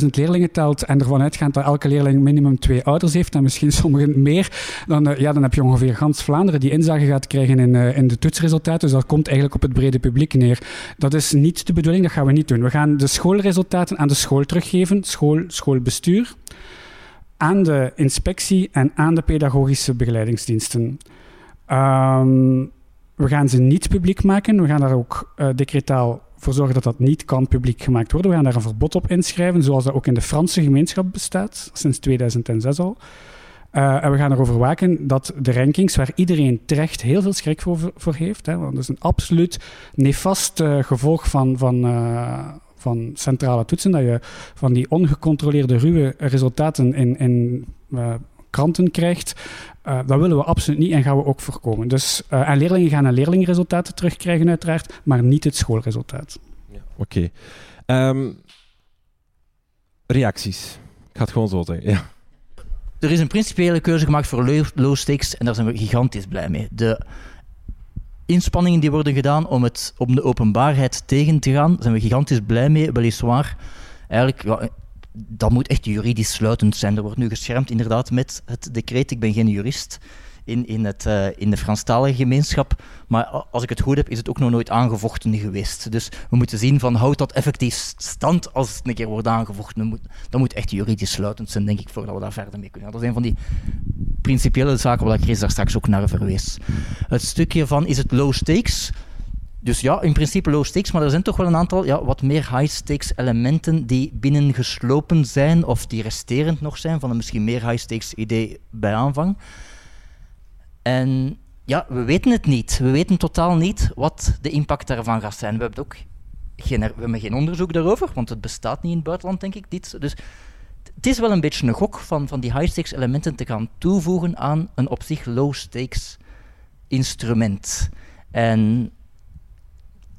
280.000 leerlingen telt en ervan uitgaat dat elke leerling minimum twee ouders heeft, en misschien sommigen meer, dan, uh, ja, dan heb je ongeveer gans Vlaanderen die inzage gaat krijgen in, uh, in de toetsresultaten. Dus dat komt eigenlijk op het brede publiek neer. Dat is niet de bedoeling, dat gaan we niet doen. We gaan de schoolresultaten aan de school teruggeven, school, schoolbestuur, aan de inspectie en aan de pedagogische begeleidingsdiensten. Um, we gaan ze niet publiek maken. We gaan daar ook uh, decretaal voor zorgen dat dat niet kan publiek gemaakt worden. We gaan daar een verbod op inschrijven, zoals dat ook in de Franse gemeenschap bestaat, sinds 2006 al. Uh, en we gaan erover waken dat de rankings, waar iedereen terecht heel veel schrik voor, voor heeft, hè, want dat is een absoluut nefast uh, gevolg van, van, van centrale toetsen, dat je van die ongecontroleerde ruwe resultaten in, in kranten krijgt. Uh, dat willen we absoluut niet en gaan we ook voorkomen. Dus, uh, en leerlingen gaan een leerlingresultaten terugkrijgen uiteraard, maar niet het schoolresultaat.
Ja, Oké. Okay. Um, ehm, reacties. Ik ga het gewoon zo zeggen. Ja.
Er is een principiële keuze gemaakt voor low stakes en daar zijn we gigantisch blij mee. De inspanningen die worden gedaan om, het, om de openbaarheid tegen te gaan, zijn we gigantisch blij mee. Weliswaar, eigenlijk, ja, dat moet echt juridisch sluitend zijn. Er wordt nu geschermd inderdaad met het decreet. Ik ben geen jurist in, in, het, uh, in de Franstalige gemeenschap. Maar als ik het goed heb, is het ook nog nooit aangevochten geweest. Dus we moeten zien van houdt dat effectief stand als het een keer wordt aangevochten. Dat moet echt juridisch sluitend zijn, denk ik, voordat we daar verder mee kunnen. Dat is een van die principiële zaken waar Chris daar straks ook naar verwees. Het stukje van is het low stakes dus ja, in principe low stakes, maar er zijn toch wel een aantal ja, wat meer high stakes elementen die binnengeslopen zijn of die resterend nog zijn van een misschien meer high stakes idee bij aanvang. En ja, we weten het niet. We weten totaal niet wat de impact daarvan gaat zijn. We hebben ook geen, we hebben geen onderzoek daarover, want het bestaat niet in het buitenland, denk ik. Dit. Dus het is wel een beetje een gok van, van die high stakes elementen te gaan toevoegen aan een op zich low stakes instrument. En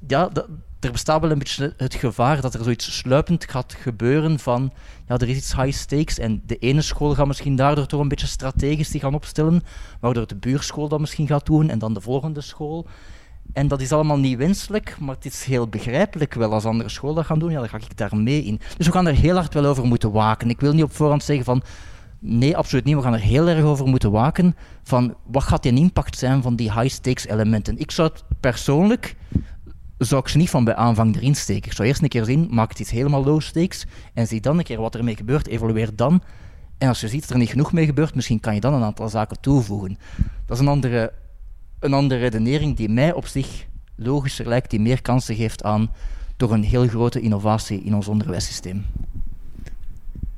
ja, er bestaat wel een beetje het gevaar dat er zoiets sluipend gaat gebeuren van ja, er is iets high stakes en de ene school gaat misschien daardoor toch een beetje strategisch die gaan opstellen, waardoor de buurschool dat misschien gaat doen en dan de volgende school. En dat is allemaal niet wenselijk, maar het is heel begrijpelijk wel als andere scholen dat gaan doen, ja, dan ga ik daar mee in. Dus we gaan er heel hard wel over moeten waken. Ik wil niet op voorhand zeggen van Nee, absoluut niet. We gaan er heel erg over moeten waken van wat gaat de impact zijn van die high-stakes elementen. Ik zou het persoonlijk zou ik ze niet van bij aanvang erin steken. Ik zou eerst een keer zien, maak het iets helemaal low en zie dan een keer wat ermee gebeurt, evalueer dan. En als je ziet dat er niet genoeg mee gebeurt, misschien kan je dan een aantal zaken toevoegen. Dat is een andere, een andere redenering die mij op zich logischer lijkt, die meer kansen geeft aan toch een heel grote innovatie in ons onderwijssysteem.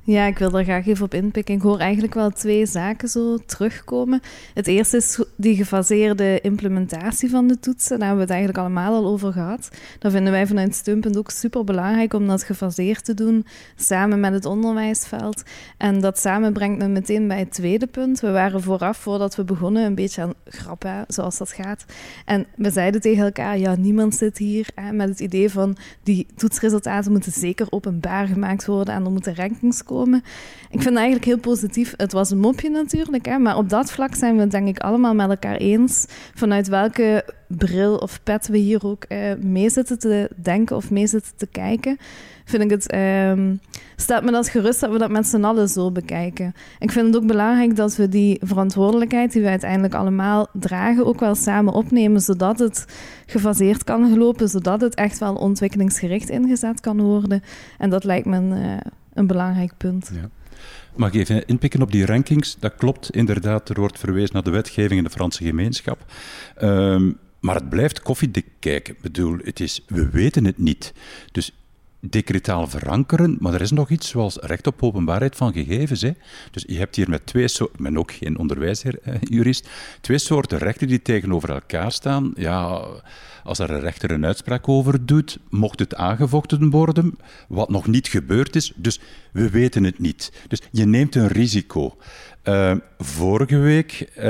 Ja, ik wil daar graag even op inpikken. Ik hoor eigenlijk wel twee zaken zo terugkomen. Het eerste is die gefaseerde implementatie van de toetsen. Daar hebben we het eigenlijk allemaal al over gehad. Dat vinden wij vanuit Steunpunt ook super belangrijk om dat gefaseerd te doen, samen met het onderwijsveld. En dat samen brengt me meteen bij het tweede punt. We waren vooraf, voordat we begonnen, een beetje aan grappen, zoals dat gaat. En we zeiden tegen elkaar, ja, niemand zit hier hè, met het idee van die toetsresultaten moeten zeker openbaar gemaakt worden en er moeten rankings komen ik vind eigenlijk heel positief. Het was een mopje natuurlijk, hè, maar op dat vlak zijn we het denk ik allemaal met elkaar eens vanuit welke bril of pet we hier ook uh, mee zitten te denken of mee zitten te kijken. Vind ik het, um, staat me dat gerust dat we dat met z'n allen zo bekijken. Ik vind het ook belangrijk dat we die verantwoordelijkheid die we uiteindelijk allemaal dragen ook wel samen opnemen, zodat het gefaseerd kan gelopen, zodat het echt wel ontwikkelingsgericht ingezet kan worden. En dat lijkt me een, uh, een belangrijk punt. Ja.
Mag ik even inpikken op die rankings? Dat klopt inderdaad. Er wordt verwezen naar de wetgeving in de Franse gemeenschap. Ehm, maar het blijft koffiedik kijken. Ik bedoel, het is, we weten het niet. Dus decretaal verankeren, maar er is nog iets zoals recht op openbaarheid van gegevens. Hè. Dus je hebt hier met twee soorten, ik ben ook geen onderwijsjurist, twee soorten rechten die tegenover elkaar staan. Ja, als er een rechter een uitspraak over doet, mocht het aangevochten worden, wat nog niet gebeurd is. Dus we weten het niet. Dus je neemt een risico. Uh, vorige week, uh,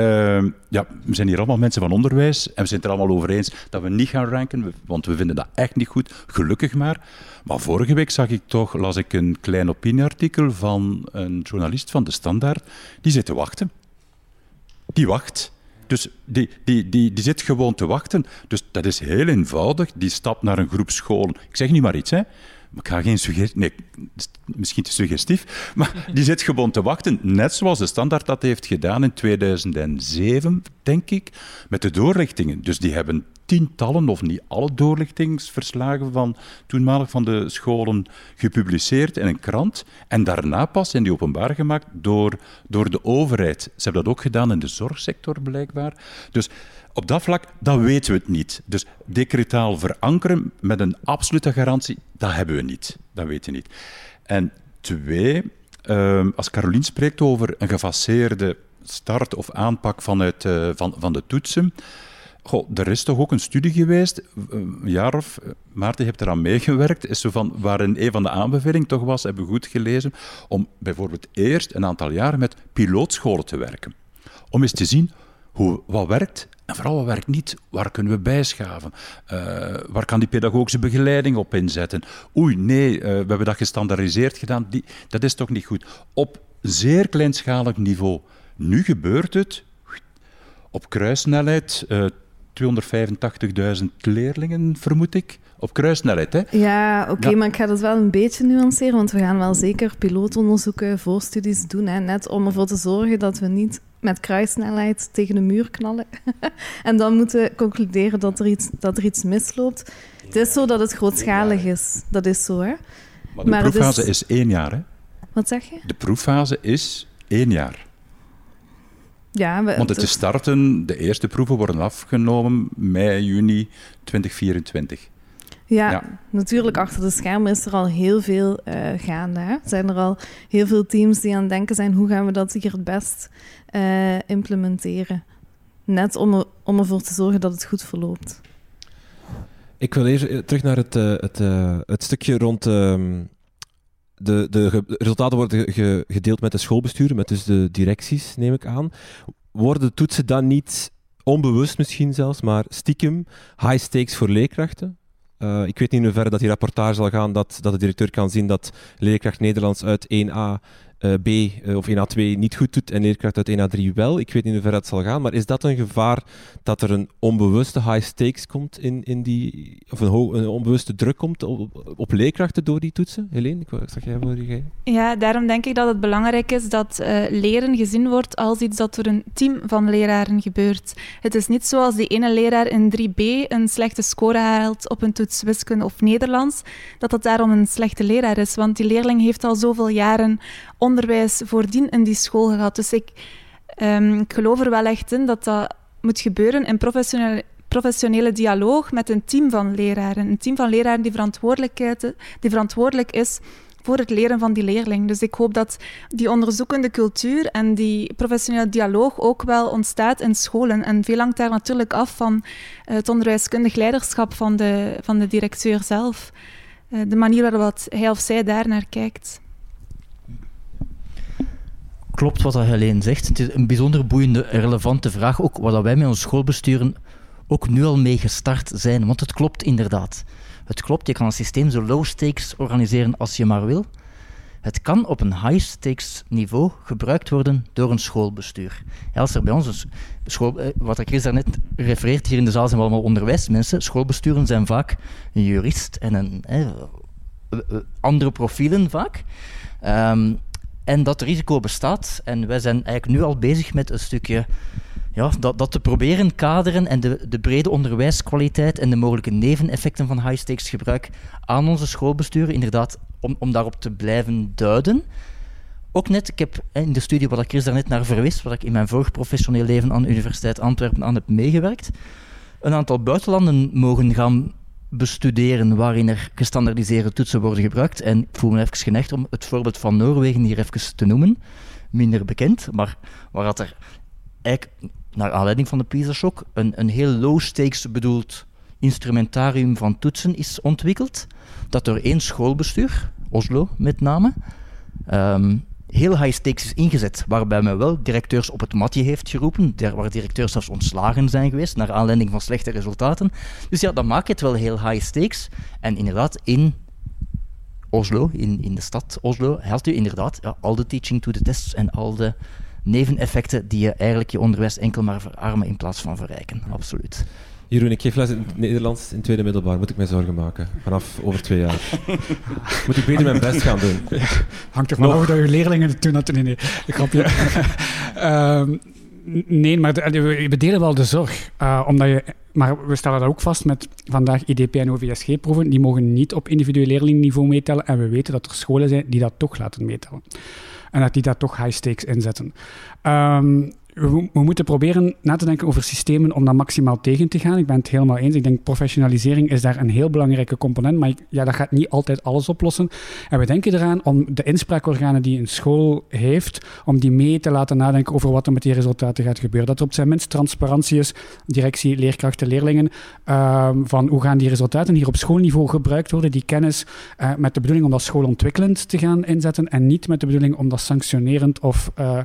ja, we zijn hier allemaal mensen van onderwijs en we zijn het er allemaal over eens dat we niet gaan ranken, want we vinden dat echt niet goed, gelukkig maar. Maar vorige week zag ik toch, las ik een klein opinieartikel van een journalist van De Standaard, die zit te wachten. Die wacht. Dus die, die, die, die zit gewoon te wachten. Dus dat is heel eenvoudig. Die stapt naar een groep scholen. Ik zeg niet maar iets, hè. Ik ga geen suggestie... Nee, misschien te suggestief. Maar die zit gewoon te wachten, net zoals de standaard dat heeft gedaan in 2007, denk ik, met de doorlichtingen. Dus die hebben tientallen, of niet alle doorlichtingsverslagen van toenmalig van de scholen gepubliceerd in een krant. En daarna pas zijn die openbaar gemaakt door, door de overheid. Ze hebben dat ook gedaan in de zorgsector, blijkbaar. Dus op dat vlak, dat weten we het niet. Dus decretaal verankeren met een absolute garantie, dat hebben we niet. Dat weten we niet. En twee, ehm, als Carolien spreekt over een gefaseerde start of aanpak vanuit, uh, van, van de toetsen. Goh, er is toch ook een studie geweest, een jaar of, Maarten, je hebt eraan meegewerkt, is zo van, waarin een van de aanbevelingen toch was, hebben we goed gelezen, om bijvoorbeeld eerst een aantal jaren met pilootscholen te werken. Om eens te zien hoe, wat werkt en vooral wat werkt niet. Waar kunnen we bijschaven? Uh, waar kan die pedagogische begeleiding op inzetten? Oei, nee, uh, we hebben dat gestandaardiseerd gedaan. Die, dat is toch niet goed. Op zeer kleinschalig niveau. Nu gebeurt het op kruissnelheid. Uh, 285.000 leerlingen, vermoed ik. Op kruissnelheid, hè?
Ja, oké, maar ik ga dat wel een beetje nuanceren, want we gaan wel zeker pilootonderzoeken, voorstudies doen, hè, net om ervoor te zorgen dat we niet met kruissnelheid tegen de muur knallen. en dan moeten concluderen dat er, iets, dat er iets misloopt. Het is zo dat het grootschalig is. Dat is zo, hè.
Maar de maar proeffase is... is één jaar, hè?
Wat zeg je?
De proeffase is één jaar.
Ja, we,
Want het is starten, de eerste proeven worden afgenomen mei, juni 2024.
Ja, natuurlijk, achter de schermen is er al heel veel uh, gaande. Hè? Zijn er al heel veel teams die aan het denken zijn, hoe gaan we dat hier het best uh, implementeren? Net om, er, om ervoor te zorgen dat het goed verloopt.
Ik wil even eh, terug naar het, het, het stukje rond... Ehm, de, de resultaten worden gedeeld met de schoolbesturen, met dus de directies, neem ik aan. Worden toetsen dan niet onbewust misschien zelfs, maar stiekem high stakes voor leerkrachten? Uh, ik weet niet in hoeverre dat die rapportage zal gaan dat, dat de directeur kan zien dat leerkracht Nederlands uit 1A uh, B uh, of 1A2 niet goed doet en leerkracht uit 1A3 wel. Ik weet niet hoe ver dat zal gaan, maar is dat een gevaar dat er een onbewuste high stakes komt in, in die, of een, onbewuste druk komt op, leerkrachten door die toetsen? Helene, ik zag jij voor je.
Ja, daarom denk ik dat het belangrijk is dat uh, leren gezien wordt als iets dat door een team van leraren gebeurt. Het is niet zoals die ene leraar in 3B een slechte score haalt op een toets wiskunde of Nederlands, dat dat daarom een slechte leraar is, want die leerling heeft al zoveel jaren onderwijs voordien in die school gehad. Dus ik, um, ik geloof er wel echt in dat dat moet gebeuren in professionele, professionele dialoog met een team van leraren. Een team van leraren die, die verantwoordelijk is voor het leren van die leerling. Dus ik hoop dat die onderzoekende cultuur en die professionele dialoog ook wel ontstaat in scholen. En veel hangt daar natuurlijk af van het onderwijskundig leiderschap van de, van de directeur zelf. Eh, de manier waarop hij of zij daar naar kijkt
klopt wat Helene zegt. Het is een bijzonder boeiende, relevante vraag. Ook waar wij met ons schoolbesturen ook nu al mee gestart zijn. Want het klopt inderdaad. Het klopt, je kan een systeem zo low stakes organiseren als je maar wil. Het kan op een high stakes niveau gebruikt worden door een schoolbestuur. als er bij ons school, eh, wat ik daarnet refereert, hier in de zaal zijn we allemaal onderwijsmensen. Schoolbesturen zijn vaak een jurist en een eh, andere profielen vaak. Um, en dat risico bestaat. En wij zijn eigenlijk nu al bezig met een stukje ja, dat, dat te proberen kaderen en de, de brede onderwijskwaliteit en de mogelijke neveneffecten van high-stakes gebruik aan onze schoolbesturen, inderdaad, om, om daarop te blijven duiden. ook net, ik heb in de studie waar Chris daarnet naar verwees, waar ik in mijn vorig professioneel leven aan de Universiteit Antwerpen aan heb meegewerkt, een aantal buitenlanden mogen gaan bestuderen waarin er gestandardiseerde toetsen worden gebruikt. En ik voel me even geneigd om het voorbeeld van Noorwegen hier even te noemen. Minder bekend, maar waar dat er eigenlijk, naar aanleiding van de PISA-shock, een, een heel low-stakes bedoeld instrumentarium van toetsen is ontwikkeld. Dat door één schoolbestuur, Oslo met name, ehm, heel high stakes is ingezet. Waarbij men wel directeurs op het matje heeft geroepen, waar directeurs zelfs ontslagen zijn geweest naar aanleiding van slechte resultaten. Dus ja, dan maakt het wel heel high stakes. En inderdaad, in Oslo, in, in de stad Oslo, helpt u inderdaad al de teaching to the tests en al de neveneffecten die je eigenlijk je onderwijs enkel maar verarmen in plaats van verrijken. Absoluut.
Jeroen, ik geef les in het Nederlands in tweede middelbaar. Moet ik mij zorgen maken? Vanaf over twee jaar. Moet ik beter mijn best gaan doen?
hangt er vanaf dat je leerlingen het doen. Nee, nee, grapje. um, nee, maar we delen wel de zorg. Uh, omdat je, maar we stellen dat ook vast met vandaag IDP en OVSG-proeven. Die mogen niet op individueel leerlingniveau meetellen. En we weten dat er scholen zijn die dat toch laten meetellen. En dat die daar toch high stakes inzetten. Um, we, moeten proberen na te denken over systemen om dat maximaal tegen te gaan. Ik ben het helemaal eens. Ik denk professionalisering is daar een heel belangrijke component, maar ja, dat gaat niet altijd alles oplossen. En we denken eraan om de inspraakorganen die een school heeft, om die mee te laten nadenken over wat er met die resultaten gaat gebeuren. Dat er op zijn minst transparantie is, directie, leerkrachten, leerlingen, ehm, van hoe gaan die resultaten hier op schoolniveau gebruikt worden, die kennis uh, met de bedoeling om dat schoolontwikkelend te gaan inzetten en niet met de bedoeling om dat sanctionerend of uh,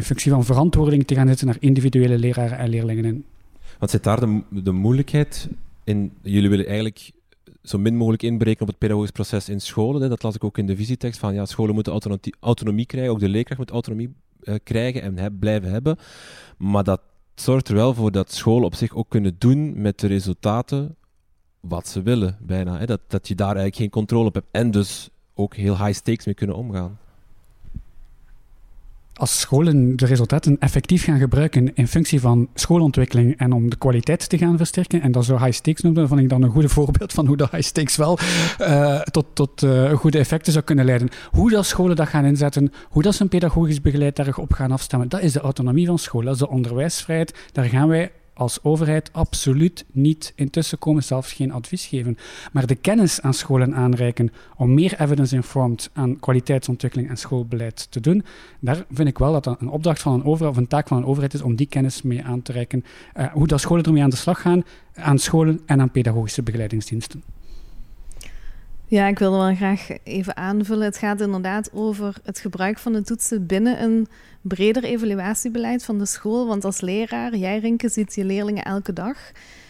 in functie van verantwoording te gaan zetten naar individuele leraren en leerlingen in.
Wat zit daar de, de moeilijkheid in? Jullie willen eigenlijk zo min mogelijk inbreken op het pedagogisch proces in scholen. Hè. Dat las ik ook in de visietekst van ja, scholen moeten autonomie, autonomie krijgen, ook de leerkracht moet autonomie uh, krijgen en blijven hebben. Maar dat zorgt er wel voor dat scholen op zich ook kunnen doen met de resultaten wat ze willen, bijna. Hè. Dat, dat je daar eigenlijk geen controle op hebt en dus ook heel high stakes mee kunnen omgaan
als scholen de resultaten effectief gaan gebruiken in functie van schoolontwikkeling en om de kwaliteit te gaan versterken, en dat zo high stakes noemen, vond ik dan een goed voorbeeld van hoe dat high stakes wel uh, tot, tot uh, goede effecten zou kunnen leiden. Hoe dat scholen dat gaan inzetten, hoe dat ze een pedagogisch begeleid daarop gaan afstemmen, dat is de autonomie van scholen, dat is de onderwijsvrijheid. Daar gaan wij als overheid absoluut niet intussen komen, zelfs geen advies geven. Maar de kennis aan scholen aanreiken om meer evidence-informed aan kwaliteitsontwikkeling en schoolbeleid te doen, daar vind ik wel dat dat een opdracht van een overheid of een taak van een overheid is om die kennis mee aan te reiken. Uh, hoe dat scholen ermee aan de slag gaan, aan scholen en aan pedagogische begeleidingsdiensten.
Ja, ik wilde wel graag even aanvullen. Het gaat inderdaad over het gebruik van de toetsen binnen een breder evaluatiebeleid van de school. Want als leraar, jij Rinke, ziet je leerlingen elke dag.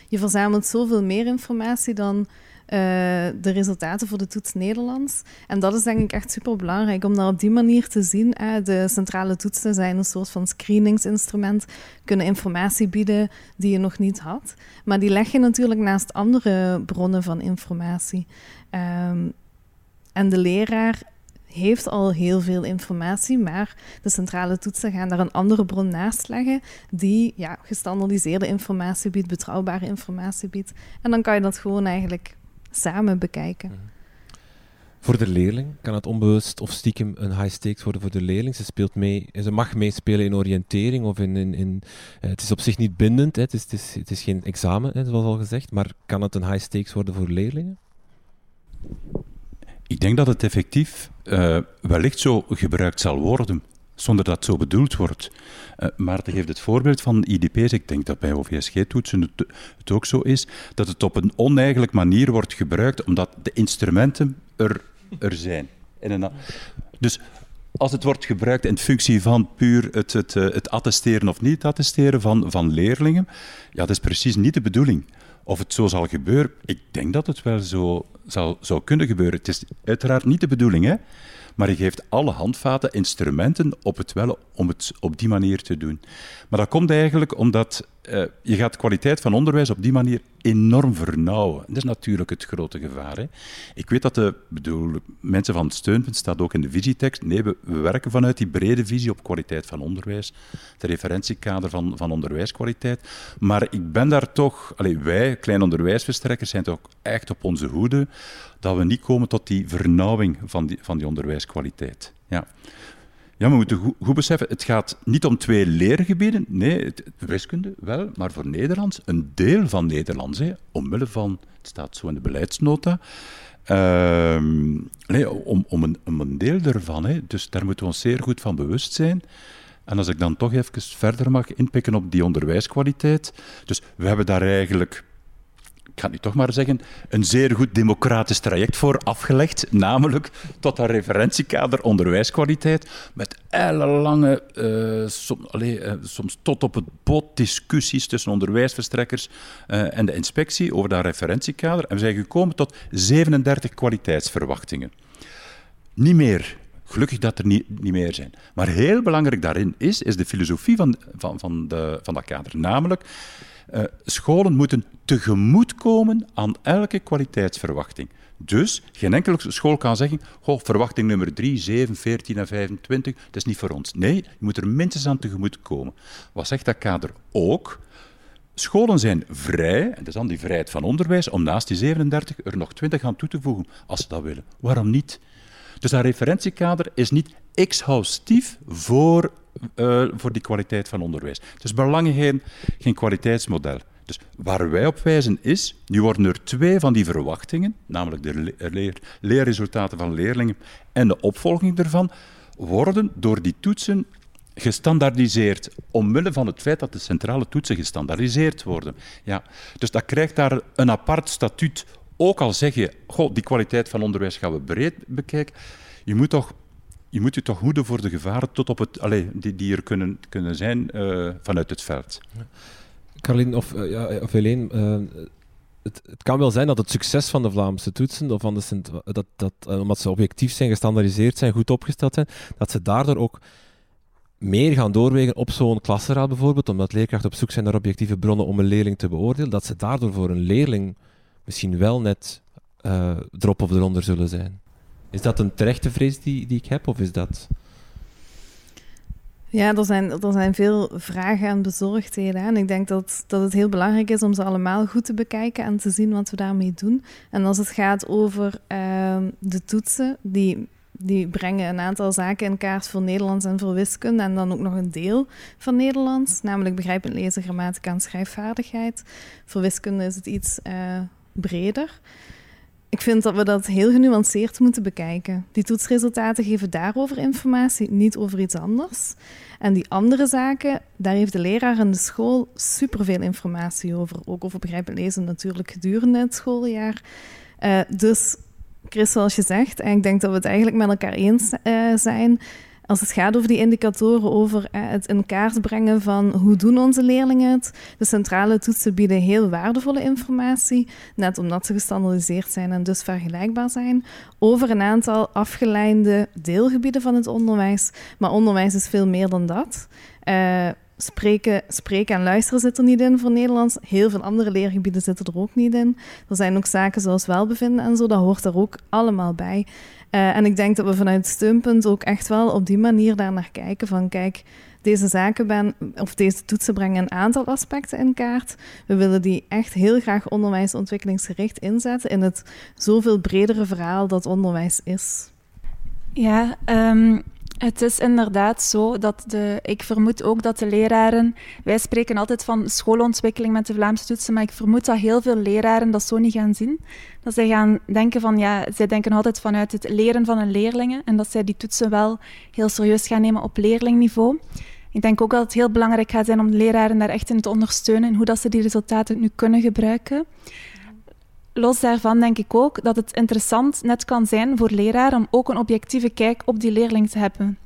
Je verzamelt zoveel meer informatie dan de resultaten voor de toets Nederlands. En dat is denk ik echt super belangrijk om dat op die manier te zien. De centrale toetsen zijn een soort van screeningsinstrument, kunnen informatie bieden die je nog niet had. Maar die leg je natuurlijk naast andere bronnen van informatie. Um, en de leraar heeft al heel veel informatie, maar de centrale toetsen gaan daar een andere bron naast leggen die ja, gestandardiseerde informatie biedt, betrouwbare informatie biedt. En dan kan je dat gewoon eigenlijk samen bekijken. Mhm.
Voor de leerling kan het onbewust of stiekem een high stakes worden voor de leerling. Ze, speelt mee, ze mag meespelen in oriëntering of in. in, in uh, het is op zich niet bindend, hè. Het, is, het, is, het is geen examen, hè, zoals al gezegd, maar kan het een high stakes worden voor leerlingen?
Ik denk dat het effectief uh, wellicht zo gebruikt zal worden, zonder dat het zo bedoeld wordt. Uh, Maarten geeft het voorbeeld van IDP's. Ik denk dat bij OVSG-toetsen het, het, ook zo is, dat het op een oneigenlijk manier wordt gebruikt, omdat de instrumenten er, er zijn. Dus als het wordt gebruikt in functie van puur het, het, eh, het attesteren of niet attesteren van, van leerlingen, ja, dat is precies niet de bedoeling. Of het zo zal gebeuren, ik denk dat het wel zo zal, zou kunnen gebeuren. Het is uiteraard niet de bedoeling, hè? Maar je geeft alle handvaten, instrumenten op het om het op die manier te doen. Maar dat komt eigenlijk omdat uh, je gaat de kwaliteit van onderwijs op die manier enorm vernauwen. Dat is natuurlijk het grote gevaar. Hè. Ik weet dat de bedoel, mensen van het steunpunt, staat ook in de visietekst, nee, we, werken vanuit die brede visie op kwaliteit van onderwijs, het referentiekader van, van onderwijskwaliteit. Maar ik ben daar toch, allez, wij, kleine onderwijsverstrekkers, zijn toch echt op onze hoede dat we niet komen tot die vernauwing van die, van die onderwijskwaliteit. Ja. Ja, we moeten goed, goed, beseffen, het gaat niet om twee leergebieden. Nee, het, wiskunde wel, maar voor Nederlands een deel van Nederlands. Hè, omwille van, het staat zo in de beleidsnota, Ehm, nee, om, om, een, een deel ervan. Hè. Dus daar moeten we ons zeer goed van bewust zijn. En als ik dan toch even verder mag inpikken op die onderwijskwaliteit. Dus we hebben daar eigenlijk ik ga nu toch maar zeggen, een zeer goed democratisch traject voor afgelegd. Namelijk tot dat referentiekader onderwijskwaliteit. Met ellenlange, uh, soms tot op het bot discussies tussen onderwijsverstrekkers uh, en de inspectie over dat referentiekader. En we zijn gekomen tot 37 kwaliteitsverwachtingen. Niet meer. Gelukkig dat er niet, niet meer zijn. Maar heel belangrijk daarin is, is de filosofie van, van, van, de, van dat kader. Namelijk, uh, scholen moeten tegemoetkomen aan elke kwaliteitsverwachting. Dus geen enkele school kan zeggen: goh, verwachting nummer 3, 7, 14 en 25, dat is niet voor ons. Nee, je moet er minstens aan tegemoet komen. Wat zegt dat kader ook? Scholen zijn vrij, en dat is dan die vrijheid van onderwijs, om naast die 37 er nog 20 aan toe te voegen, als ze dat willen. Waarom niet? Dus dat referentiekader is niet exhaustief voor, uh, voor die kwaliteit van onderwijs. Is belangrijk geen, geen kwaliteitsmodel. Dus waar wij op wijzen is, nu worden er twee van die verwachtingen, namelijk de leer, leerresultaten van leerlingen en de opvolging daarvan, worden door die toetsen gestandaardiseerd, omwille van het feit dat de centrale toetsen gestandaardiseerd worden. Ja, dus dat krijgt daar een apart statuut. Ook al zeg je, goh, die kwaliteit van onderwijs gaan we breed bekijken, je moet toch je moet je toch hoeden voor de gevaren tot op het, allez, die, die er kunnen, kunnen zijn uh, vanuit het veld.
Caroline of, uh, ja, of Helene, het, kan wel zijn dat het succes van de Vlaamse toetsen, of van de, dat, dat, omdat ze objectief zijn, gestandaardiseerd zijn, goed opgesteld zijn, dat ze daardoor ook meer gaan doorwegen op zo'n klasseraad bijvoorbeeld, omdat leerkrachten op zoek zijn naar objectieve bronnen om een leerling te beoordelen, dat ze daardoor voor een leerling misschien wel net erop of eronder zullen zijn. Is dat een terechte vrees die, die ik heb, of is dat...
Ja, er zijn, er zijn veel vragen en bezorgdheden. En ik denk dat, dat het heel belangrijk is om ze allemaal goed te bekijken en te zien wat we daarmee doen. En als het gaat over uh, de toetsen, die, die brengen een aantal zaken in kaart voor Nederlands en voor wiskunde. En dan ook nog een deel van Nederlands, namelijk begrijpend lezen, grammatica en schrijfvaardigheid. Voor wiskunde is het iets uh, breder. Ik vind dat we dat heel genuanceerd moeten bekijken. Die toetsresultaten geven daarover informatie, niet over iets anders. En die andere zaken, daar heeft de leraar en de school superveel informatie over. Ook over begrijpen lezen natuurlijk gedurende het schooljaar. Uh, dus, Chris, zoals je zegt, en ik denk dat we het eigenlijk met elkaar eens uh, zijn als het gaat over die indicatoren, over eh, het in kaart brengen van hoe doen onze leerlingen het. De centrale toetsen bieden heel waardevolle informatie, net omdat ze gestandardiseerd zijn en dus vergelijkbaar zijn, over een aantal afgeleide deelgebieden van het onderwijs. Maar onderwijs is veel meer dan dat. Uh, spreken, spreken en luisteren zit er niet in voor Nederlands. Heel veel andere leergebieden zitten er ook niet in. Er zijn ook zaken zoals welbevinden en zo, dat hoort er ook allemaal bij. Uh, en ik denk dat we vanuit Steunpunt ook echt wel op die manier daar naar kijken van kijk, deze zaken ben, of deze toetsen brengen een aantal aspecten in kaart. We willen die echt heel graag onderwijsontwikkelingsgericht inzetten in het zoveel bredere verhaal dat onderwijs is.
Ja, um, het is inderdaad zo dat de, ik vermoed ook dat de leraren, wij spreken altijd van schoolontwikkeling met de Vlaamse toetsen, maar ik vermoed dat heel veel leraren dat zo niet gaan zien. Dat zij gaan denken van, ja, zij denken altijd vanuit het leren van hun leerlingen en dat zij die toetsen wel heel serieus gaan nemen op leerlingniveau. Ik denk ook dat het heel belangrijk gaat zijn om de leraren daar echt in te ondersteunen en hoe dat ze die resultaten nu kunnen gebruiken los daarvan denk ik ook dat het interessant net kan zijn voor leraren om ook een objectieve kijk op die leerling te hebben.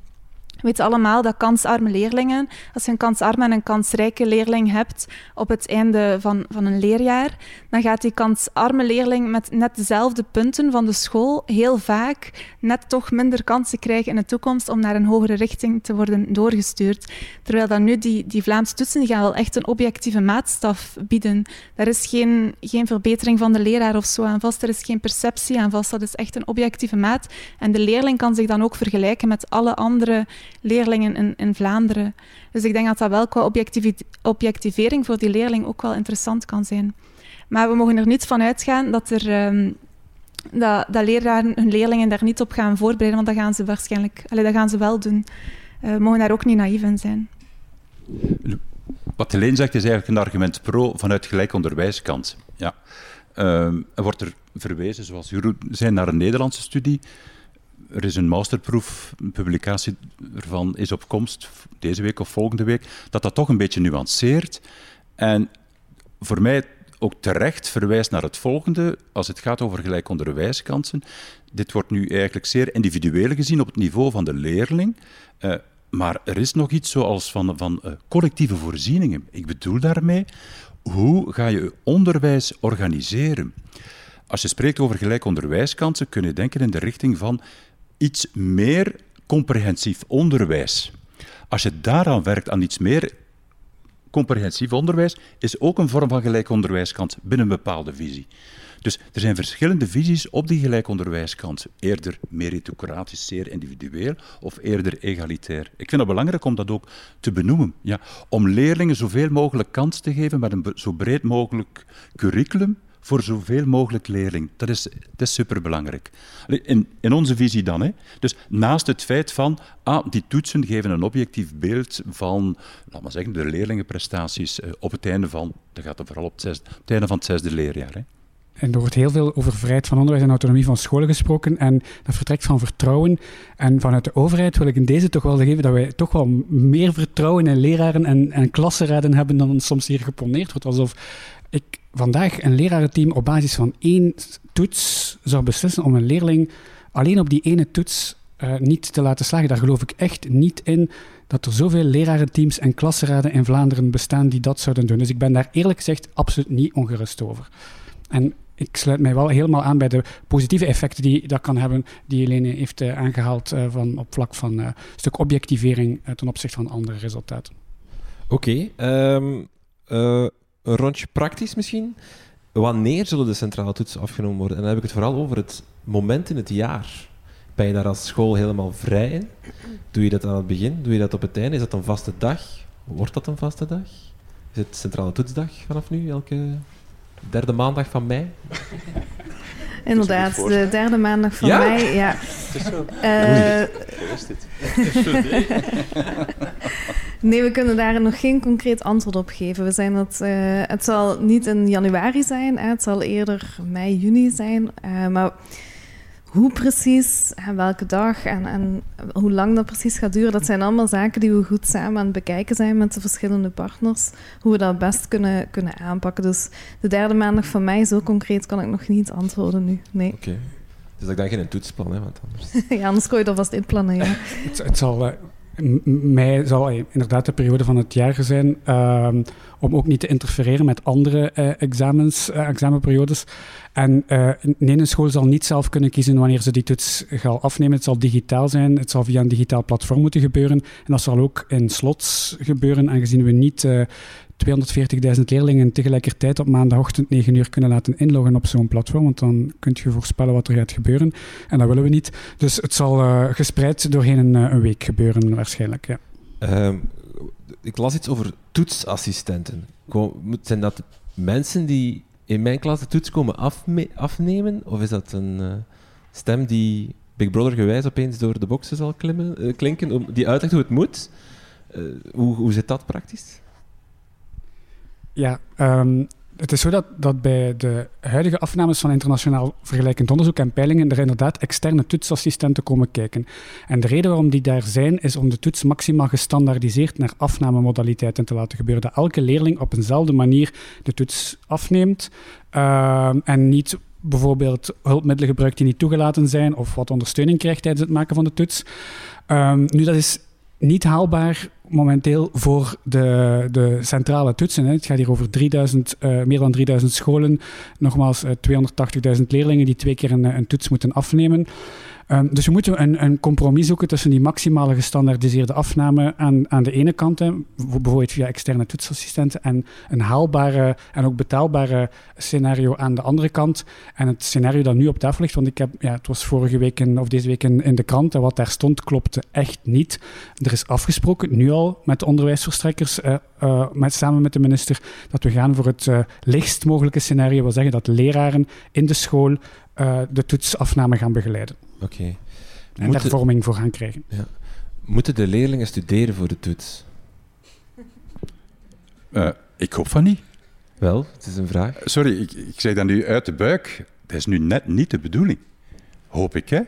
We weten allemaal dat kansarme leerlingen, als je een kansarme en een kansrijke leerling hebt op het einde van, van een leerjaar, dan gaat die kansarme leerling met net dezelfde punten van de school heel vaak net toch minder kansen krijgen in de toekomst om naar een hogere richting te worden doorgestuurd. Terwijl dan nu die, die Vlaamse toetsen gaan wel echt een objectieve maatstaf bieden. Daar is geen, geen verbetering van de leraar of zo aan vast, er is geen perceptie aan vast, dat is echt een objectieve maat. En de leerling kan zich dan ook vergelijken met alle andere leerlingen in, in Vlaanderen. Dus ik denk dat dat wel qua objectivering voor die leerling ook wel interessant kan zijn. Maar we mogen er niet van uitgaan dat, er, um, dat, dat leraren hun leerlingen daar niet op gaan voorbereiden, want dat gaan ze waarschijnlijk, allee, dat gaan ze wel doen. uh, mogen daar ook niet naïef in zijn.
Wat Helene zegt is eigenlijk een argument pro vanuit gelijk onderwijskant. Ja. Uh, er wordt er verwezen, zoals Jeroen zei, naar een Nederlandse studie. Er is een masterproef, een publicatie ervan is op komst, deze week of volgende week, dat dat toch een beetje nuanceert. En voor mij ook terecht verwijst naar het volgende, als het gaat over gelijk onderwijskansen. Dit wordt nu eigenlijk zeer individueel gezien op het niveau van de leerling. Uh, maar er is nog iets zoals van, van uh, collectieve voorzieningen. Ik bedoel daarmee, hoe ga je onderwijs organiseren? Als je spreekt over gelijk onderwijskansen, kun je denken in de richting van iets meer comprehensief onderwijs. Als je daaraan werkt, aan iets meer comprehensief onderwijs, is ook een vorm van gelijk onderwijskans binnen een bepaalde visie. Dus er zijn verschillende visies op die gelijkonderwijskant. Eerder meritocratisch, zeer individueel, of eerder egalitair. Ik vind het belangrijk om dat ook te benoemen. Ja, om leerlingen zoveel mogelijk kans te geven met een zo breed mogelijk curriculum voor zoveel mogelijk leerling. Dat is, dat is superbelangrijk. In, in onze visie dan. Hè. Dus naast het feit van, ah, die toetsen geven een objectief beeld van, laat maar zeggen, de leerlingenprestaties eh, op het einde van, dat gaat er vooral op het, zesde, op het einde van het zesde leerjaar. Hè.
En er wordt heel veel over vrijheid van onderwijs en autonomie van scholen gesproken. En dat vertrekt van vertrouwen. En vanuit de overheid wil ik in deze toch wel geven dat wij toch wel meer vertrouwen in leraren en, en klassenraden hebben dan soms hier geponeerd wordt. Alsof ik vandaag een lerarenteam op basis van één toets zou beslissen om een leerling alleen op die ene toets uh, niet te laten slagen. Daar geloof ik echt niet in dat er zoveel lerarenteams en klassenraden in Vlaanderen bestaan die dat zouden doen. Dus ik ben daar eerlijk gezegd absoluut niet ongerust over. En ik sluit mij wel helemaal aan bij de positieve effecten die dat kan hebben, die Helene heeft uh, aangehaald uh, van, op vlak van een stuk objectivering ten opzichte van andere resultaten.
Oké, ehm, een rondje praktisch misschien. Wanneer zullen de centrale toetsen afgenomen worden? En dan heb ik het vooral over het moment in het jaar. Ben je daar als school helemaal vrij in? Doe je dat aan het begin? Doe je dat op het einde? Is dat een vaste dag? Wordt dat een vaste dag? Is het centrale toetsdag vanaf nu, elke derde maandag van mei?
Inderdaad, de derde maandag van mei. Ja. Het is zo. Uh, is dit? nee, we kunnen daar nog geen concreet antwoord op geven. We zijn dat, uh, het zal niet in januari zijn, het zal eerder mei, juni zijn. Uh, maar hoe precies en welke dag en, en hoe lang dat precies gaat duren, dat zijn allemaal zaken die we goed samen aan het bekijken zijn met de verschillende partners. Hoe we dat best kunnen, kunnen aanpakken. Dus de derde maandag van mei, zo concreet kan ik nog niet antwoorden nu. Nee.
Oké. Dus ik denk geen toetsplan, hè, want
anders... ja, anders kon je dat vast inplannen, ja.
het, het zal... Uh mei zal inderdaad de periode van het jaar zijn um, om ook niet te interfereren met andere uh, examens, uh, examenperiodes. En nee, een school zal niet zelf kunnen kiezen wanneer ze die toets gaan afnemen. Het zal digitaal zijn, het zal via een digitaal platform moeten gebeuren. En dat zal ook in slots gebeuren, aangezien we niet 240.000 leerlingen tegelijkertijd op maandagochtend 9 uur kunnen laten inloggen op zo'n platform, want dan kunt je voorspellen wat er gaat gebeuren. En dat willen we niet. Dus het zal gespreid doorheen een, een, week gebeuren waarschijnlijk. Ja.
Uh, ik las iets over toetsassistenten. Zijn dat mensen die in mijn klas de toets komen afnemen? Of is dat een uh, stem die Big Brother gewijs opeens door de boxen zal klimmen, uh, klinken, die uitlegt hoe het moet? Uh, hoe, hoe zit dat praktisch?
Ja, um, het is zo dat, bij de huidige afnames van internationaal vergelijkend onderzoek en peilingen er inderdaad externe toetsassistenten komen kijken. En de reden waarom die daar zijn, is om de toets maximaal gestandaardiseerd naar afnamemodaliteiten te laten gebeuren. Dat elke leerling op eenzelfde manier de toets afneemt uh, en niet bijvoorbeeld hulpmiddelen gebruikt die niet toegelaten zijn of wat ondersteuning krijgt tijdens het maken van de toets. Um, nu, dat is niet haalbaar momenteel voor de, de centrale toetsen. Hè. Het gaat hier over 3000, uh, eh, meer dan 3000 scholen, nogmaals uh, eh, 280.000 leerlingen die twee keer een, een toets moeten afnemen. Um, dus we moeten een, een, compromis zoeken tussen die maximale gestandaardiseerde afname aan, aan de ene kant, hè, bijvoorbeeld via externe toetsassistenten, en een haalbare en ook betaalbare scenario aan de andere kant. En het scenario dat nu op tafel ligt, want ik heb, ja, het was vorige week of deze week in, de krant, en wat daar stond klopte echt niet. Er is afgesproken, nu al met de onderwijsverstrekkers, uh, uh, met, samen met de minister, dat we gaan voor het uh, lichtst mogelijke scenario. Wil zeggen dat leraren in de school de toetsafname gaan begeleiden.
Oké.
En daar vorming voor gaan krijgen.
Ja. Moeten de leerlingen studeren voor de toets?
Uh, ik hoop van niet.
Wel, het is een vraag.
Sorry, ik, ik zeg dat nu uit de buik. Dat is nu net niet de bedoeling. Hoop ik, hè?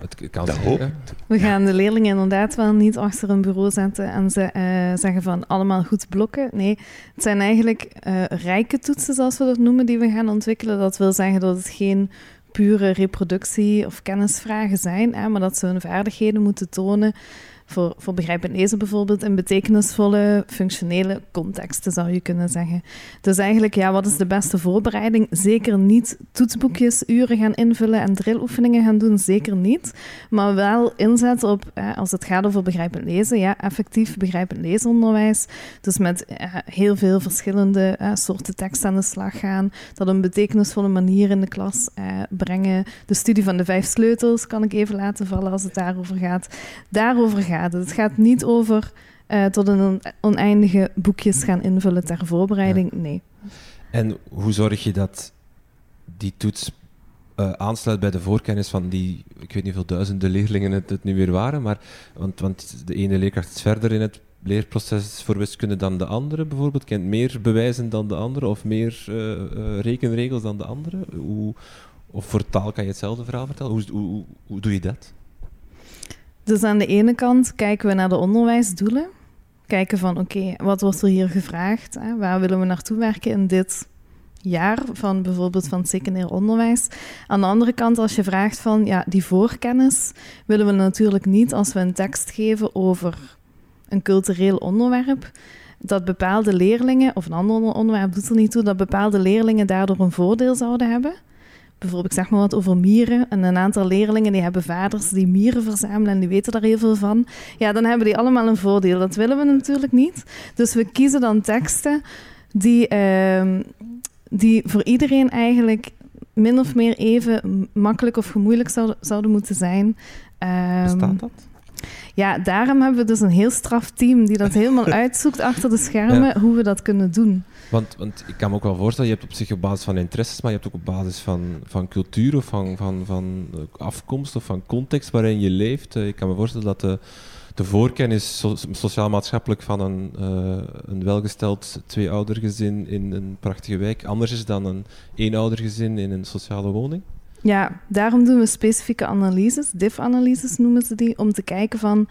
Het kan dat hoop.
We gaan de leerlingen inderdaad wel niet achter een bureau zetten en ze uh, zeggen van allemaal goed blokken. Nee, het zijn eigenlijk uh, rijke toetsen, zoals we dat noemen, die we gaan ontwikkelen. Dat wil zeggen dat het geen pure reproductie of kennisvragen zijn, hè, maar dat ze hun vaardigheden moeten tonen voor, voor begrijpend lezen bijvoorbeeld in betekenisvolle, functionele contexten, zou je kunnen zeggen. Dus eigenlijk, ja, wat is de beste voorbereiding? Zeker niet toetsboekjes, uren gaan invullen en drilloefeningen gaan doen, zeker niet. Maar wel inzetten op, als het gaat over begrijpend lezen, ja, effectief begrijpend leesonderwijs. Dus met heel veel verschillende soorten tekst aan de slag gaan, dat een betekenisvolle manier in de klas eh, brengen. De studie van de vijf sleutels kan ik even laten vallen als het daarover gaat. Daarover gaat het. gaat niet over uh, tot een oneindige boekjes gaan invullen ter voorbereiding. Nee.
En hoe zorg je dat die toets uh, aansluit bij de voorkennis van die, ik weet niet hoeveel duizenden leerlingen het, het nu weer waren, maar, want, want de ene leerkracht is verder in het leerproces voor wiskunde dan de andere, bijvoorbeeld, kent meer bewijzen dan de andere of meer uh, rekenregels dan de andere. Hoe, of voor taal kan je hetzelfde verhaal vertellen? Hoe, hoe, hoe doe je dat?
Dus aan de ene kant kijken we naar de onderwijsdoelen. Kijken van oké, wat wordt er hier gevraagd? Hè? Waar willen we naartoe werken in dit jaar van bijvoorbeeld van het secundair onderwijs. Aan de andere kant, als je vraagt van ja, die voorkennis, willen we natuurlijk niet als we een tekst geven over een cultureel onderwerp, dat bepaalde leerlingen, of een ander onderwerp doet er niet toe, dat bepaalde leerlingen daardoor een voordeel zouden hebben bijvoorbeeld, ik zeg maar wat over mieren. En een aantal leerlingen die hebben vaders die mieren verzamelen en die weten daar heel veel van. Ja, dan hebben die allemaal een voordeel. Dat willen we natuurlijk niet. Dus we kiezen dan teksten die, uh, die voor iedereen eigenlijk min of meer even makkelijk of gemoeilijk zouden, zouden moeten zijn.
Um, Bestaat dat?
Ja, daarom hebben we dus een heel straf team die dat helemaal uitzoekt achter de schermen, hoe we dat kunnen doen.
Want, want ik kan me ook wel voorstellen, je hebt op zich op basis van interesses, maar je hebt ook op basis van, van cultuur of van, van, van afkomst of van context waarin je leeft. Eh, ik kan me voorstellen dat de, de voorkennis sociaal-maatschappelijk van een, uh, een welgesteld tweeoudergezin in een prachtige wijk anders is dan een eenoudergezin in een sociale woning.
Ja, daarom doen we specifieke analyses, diff-analyses noemen ze die, om te kijken van,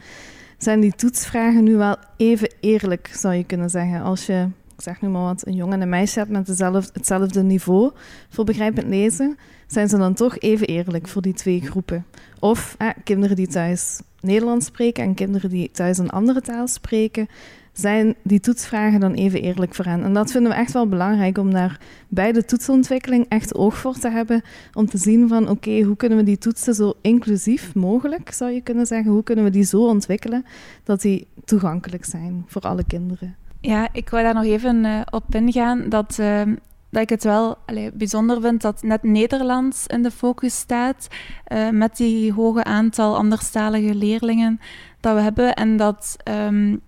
zijn die toetsvragen nu wel even eerlijk, zou je kunnen zeggen. Als je, ik zeg nu maar wat, een jongen en een meisje hebt met hetzelfde niveau voor begrijpend lezen, zijn ze dan toch even eerlijk voor die twee groepen. Of kinderen die thuis Nederlands spreken en kinderen die thuis een andere taal spreken, zijn die toetsvragen dan even eerlijk voor hen? En dat vinden we echt wel belangrijk om daar bij de toetsontwikkeling echt oog voor te hebben. Om te zien van oké, hoe kunnen we die toetsen zo inclusief mogelijk, zou je kunnen zeggen. Hoe kunnen we die zo ontwikkelen dat die toegankelijk zijn voor alle kinderen?
Ja, ik wil daar nog even uh, op ingaan dat, uh, dat ik het wel bijzonder vind dat net Nederlands in de focus staat. Uh, met die hoge aantal anderstalige leerlingen dat we hebben. En dat um,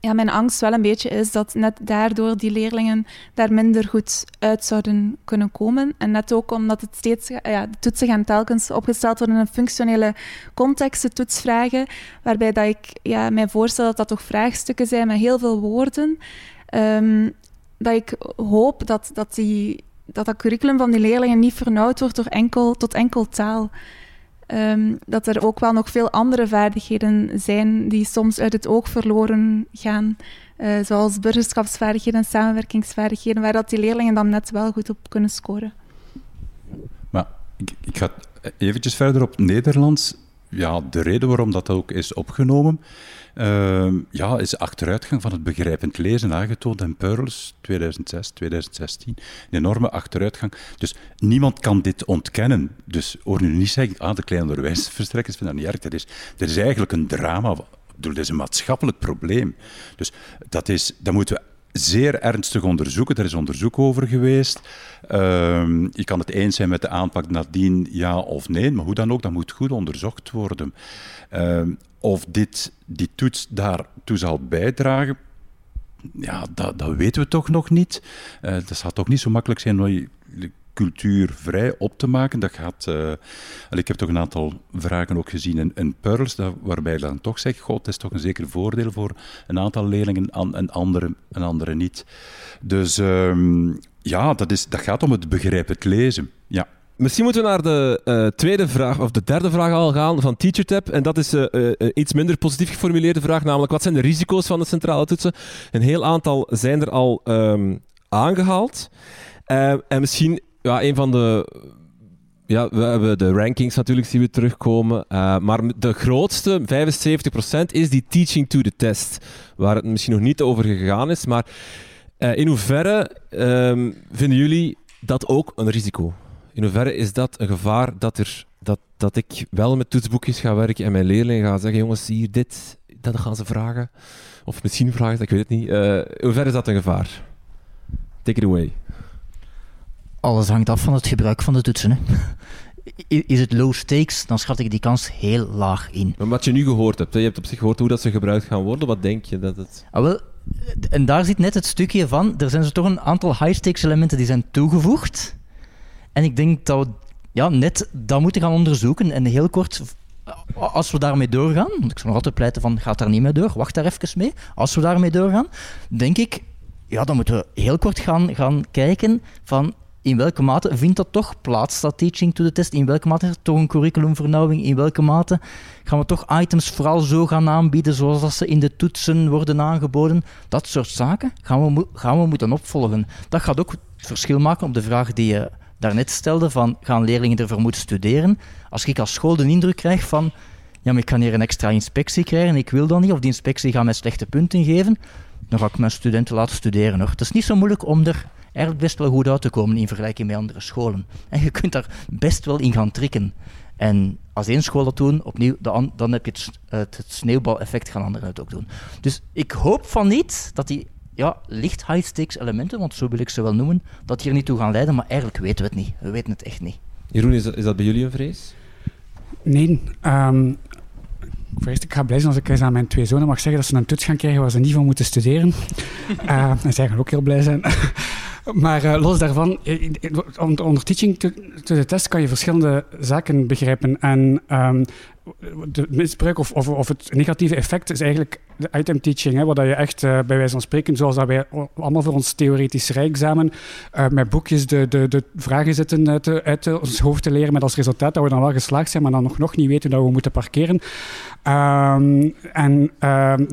ja, mijn angst wel een beetje is dat net daardoor die leerlingen daar minder goed uit zouden kunnen komen. En net ook omdat het steeds, ja, de toetsen gaan telkens opgesteld worden in een functionele context, de toetsvragen, waarbij dat ik ja, mij voorstel dat dat toch vraagstukken zijn met heel veel woorden. Um, dat ik hoop dat, dat, die, dat dat curriculum van die leerlingen niet vernauwd wordt door enkel, tot enkel taal. Ehm, dat er ook wel nog veel andere vaardigheden zijn die soms uit het oog verloren gaan. Uh, zoals burgerschapsvaardigheden en samenwerkingsvaardigheden, waar dat die leerlingen dan net wel goed op kunnen scoren.
Maar ik, ik ga eventjes verder op Nederlands. Ja, de reden waarom dat ook is opgenomen uh, ja, is achteruitgang van het begrijpend lezen aangetoond in Pearls 2006, 2016. Een enorme achteruitgang. Dus niemand kan dit ontkennen. Dus hoor nu niet zeggen, ah, de kleine onderwijsverstrekkers vinden dat niet erg. Dat is, er is eigenlijk een drama. Dat is een maatschappelijk probleem. Dus dat, is, dat moeten we zeer ernstig onderzoeken. Er is onderzoek over geweest. Uh, je kan het eens zijn met de aanpak nadien, ja of nee. Maar hoe dan ook, dat moet goed onderzocht worden. Uh, of dit, die toets daartoe zal bijdragen, ja, dat, dat weten we toch nog niet. Uh, dat zal toch niet zo makkelijk zijn. Je cultuurvrij op te maken. Dat gaat, uh, ik heb toch een aantal vragen ook gezien in, in Pearls, waarbij je dan toch zegt, god, het is toch een zeker voordeel voor een aantal leerlingen en andere, en andere niet. Dus uh, ja, dat, is, dat gaat om het begrijpend lezen. Ja.
Misschien moeten we naar de uh, tweede vraag, of de derde vraag al gaan van TeacherTap. En dat is uh, iets minder positief geformuleerde vraag, namelijk wat zijn de risico's van de centrale toetsen? Een heel aantal zijn er al um, aangehaald. en misschien ja, een van de ja, we hebben de rankings natuurlijk zien we terugkomen. Uh, maar de grootste, 75%, is die teaching to the test. Waar het misschien nog niet over gegaan is. Maar uh, in hoeverre um, vinden jullie dat ook een risico? In hoeverre is dat een gevaar dat, er, dat, dat ik wel met toetsboekjes ga werken en mijn leerlingen ga zeggen: jongens, hier dit, dat gaan ze vragen. Of misschien vragen ze, ik weet het niet. Uh, in hoeverre is dat een gevaar? Take it away.
Alles hangt af van het gebruik van de toetsen. Hè. Is het low stakes, dan schat ik die kans heel laag in.
Maar wat je nu gehoord hebt, je hebt op zich gehoord hoe dat ze gebruikt gaan worden. Wat denk je dat het...
Ah, wel, en daar zit net het stukje van, er zijn zo toch een aantal high-stakes elementen die zijn toegevoegd. En ik denk dat we ja, net dat moeten gaan onderzoeken. En heel kort, als we daarmee doorgaan, want ik zou nog altijd pleiten van, gaat daar niet mee door, wacht daar even mee. Als we daarmee doorgaan, denk ik, ja, dan moeten we heel kort gaan, gaan kijken van, in welke mate vindt dat toch plaats, dat teaching to the test? In welke mate is toch een curriculumvernauwing? In welke mate gaan we toch items vooral zo gaan aanbieden zoals ze in de toetsen worden aangeboden? Dat soort zaken gaan we, gaan we moeten opvolgen. Dat gaat ook het verschil maken op de vraag die je daarnet stelde van gaan leerlingen ervoor moeten studeren? Als ik als school de indruk krijg van ja, ik kan hier een extra inspectie krijgen, ik wil dat niet, of die inspectie gaat mij slechte punten geven, dan ga ik mijn studenten laten studeren. Hoor. Het is niet zo moeilijk om er eigenlijk best wel goed uit te komen in vergelijking met andere scholen. En je kunt daar best wel in gaan trikken. En als één school dat doen, opnieuw, dan, dan heb je het, het, het sneeuwbaleffect gaan anderen het ook doen. Dus ik hoop van niet dat die ja, licht high-stakes elementen, want zo wil ik ze wel noemen, dat hier niet toe gaan leiden, maar eigenlijk weten we het niet. We weten het echt niet.
Jeroen, is dat, is dat bij jullie een vrees?
Nee. Um, ik ga blij zijn als ik eens aan mijn twee zonen mag zeggen dat ze een toets gaan krijgen waar ze niet van moeten studeren. uh, en zij gaan ook heel blij zijn. Maar uh, los daarvan, onder teaching to, the test kan je verschillende zaken begrijpen. En um, de misbruik of, of, of, het negatieve effect is eigenlijk de item teaching. Hè, waar je echt uh, bij wijze van spreken, zoals dat wij allemaal voor ons theoretisch rijexamen uh, met boekjes de, de, de vragen zitten uit, uit ons hoofd te leren, met als resultaat dat we dan wel geslaagd zijn, maar dan nog, nog niet weten dat we moeten parkeren. Um, en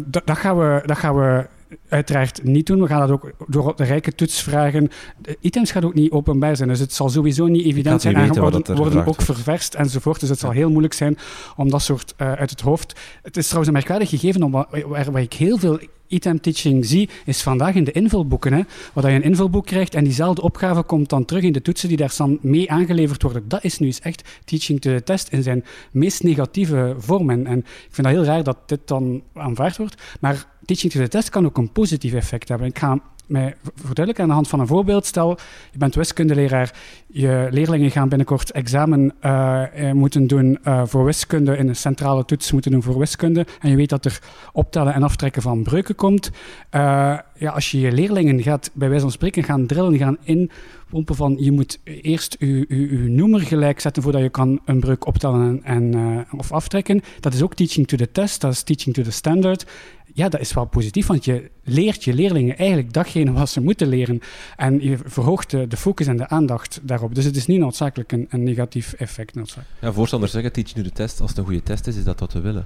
dat, gaan we, dat gaan we uiteraard niet doen. We gaan dat ook door de rijke toets vragen. De items gaan ook niet openbaar zijn, dus het zal sowieso niet evident zijn. En worden, worden ook ververst enzovoort. Dus het zal heel moeilijk zijn om dat soort uh, uit het hoofd. Het is trouwens een merkwaardig gegeven, waar, waar ik heel veel item teaching zie, is vandaag in de invulboeken. Hè, waar je een invulboek krijgt en diezelfde opgave komt dan terug in de toetsen die daar dan mee aangeleverd worden. Dat is nu eens echt teaching to the test in zijn meest negatieve vorm. En, en ik vind dat heel raar dat dit dan aanvaard wordt. Maar teaching to the test kan ook een positief effect hebben. Ik ga mij verduidelijken aan de hand van een voorbeeld. Stel, je bent wiskundeleraar, je leerlingen gaan binnenkort examen uh, moeten doen uh, voor wiskunde, in een centrale toets moeten doen voor wiskunde, en je weet dat er optellen en aftrekken van breuken komt. ja, als je je leerlingen gaat, bij wijze van spreken, gaan drillen, gaan inpompen van je moet eerst je noemer gelijk zetten voordat je kan een breuk optellen en, en of aftrekken. Dat is ook teaching to the test, dat is teaching to the standard ja, dat is wel positief, want je leert je leerlingen eigenlijk datgene wat ze moeten leren. En je verhoogt de, de focus en de aandacht daarop. Dus het is niet noodzakelijk een, een negatief effect. Noodzakelijk.
Ja, voorstanders zeggen, teach nu de test. Als het een goede test is, is dat wat we willen.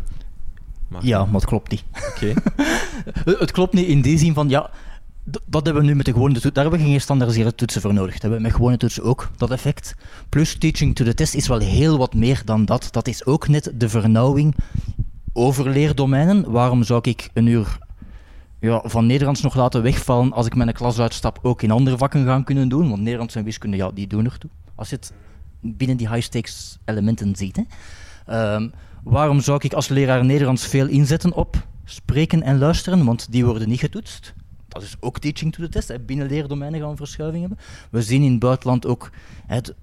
Maar... Ja, maar het klopt niet. Oké. het klopt niet in die zin van, ja, dat hebben we nu met de gewone toetsen. Daar hebben we geen standaardiseerde toetsen voor nodig. Dat hebben we met gewone toetsen ook, dat effect. Plus teaching to the test is wel heel wat meer dan dat. Dat is ook net de vernauwing overleerdomeinen. Waarom zou ik een uur ja, van Nederlands nog laten wegvallen als ik mijn klas uitstap ook in andere vakken gaan kunnen doen? Want Nederlands en wiskunde, ja, die doen ertoe. Als je het binnen die high-stakes elementen ziet. Hè. Ehm, waarom zou ik als leraar Nederlands veel inzetten op spreken en luisteren? Want die worden niet getoetst. Dat is ook teaching to the test. Hè. Binnen leerdomeinen gaan we verschuiving hebben. We zien in het buitenland ook het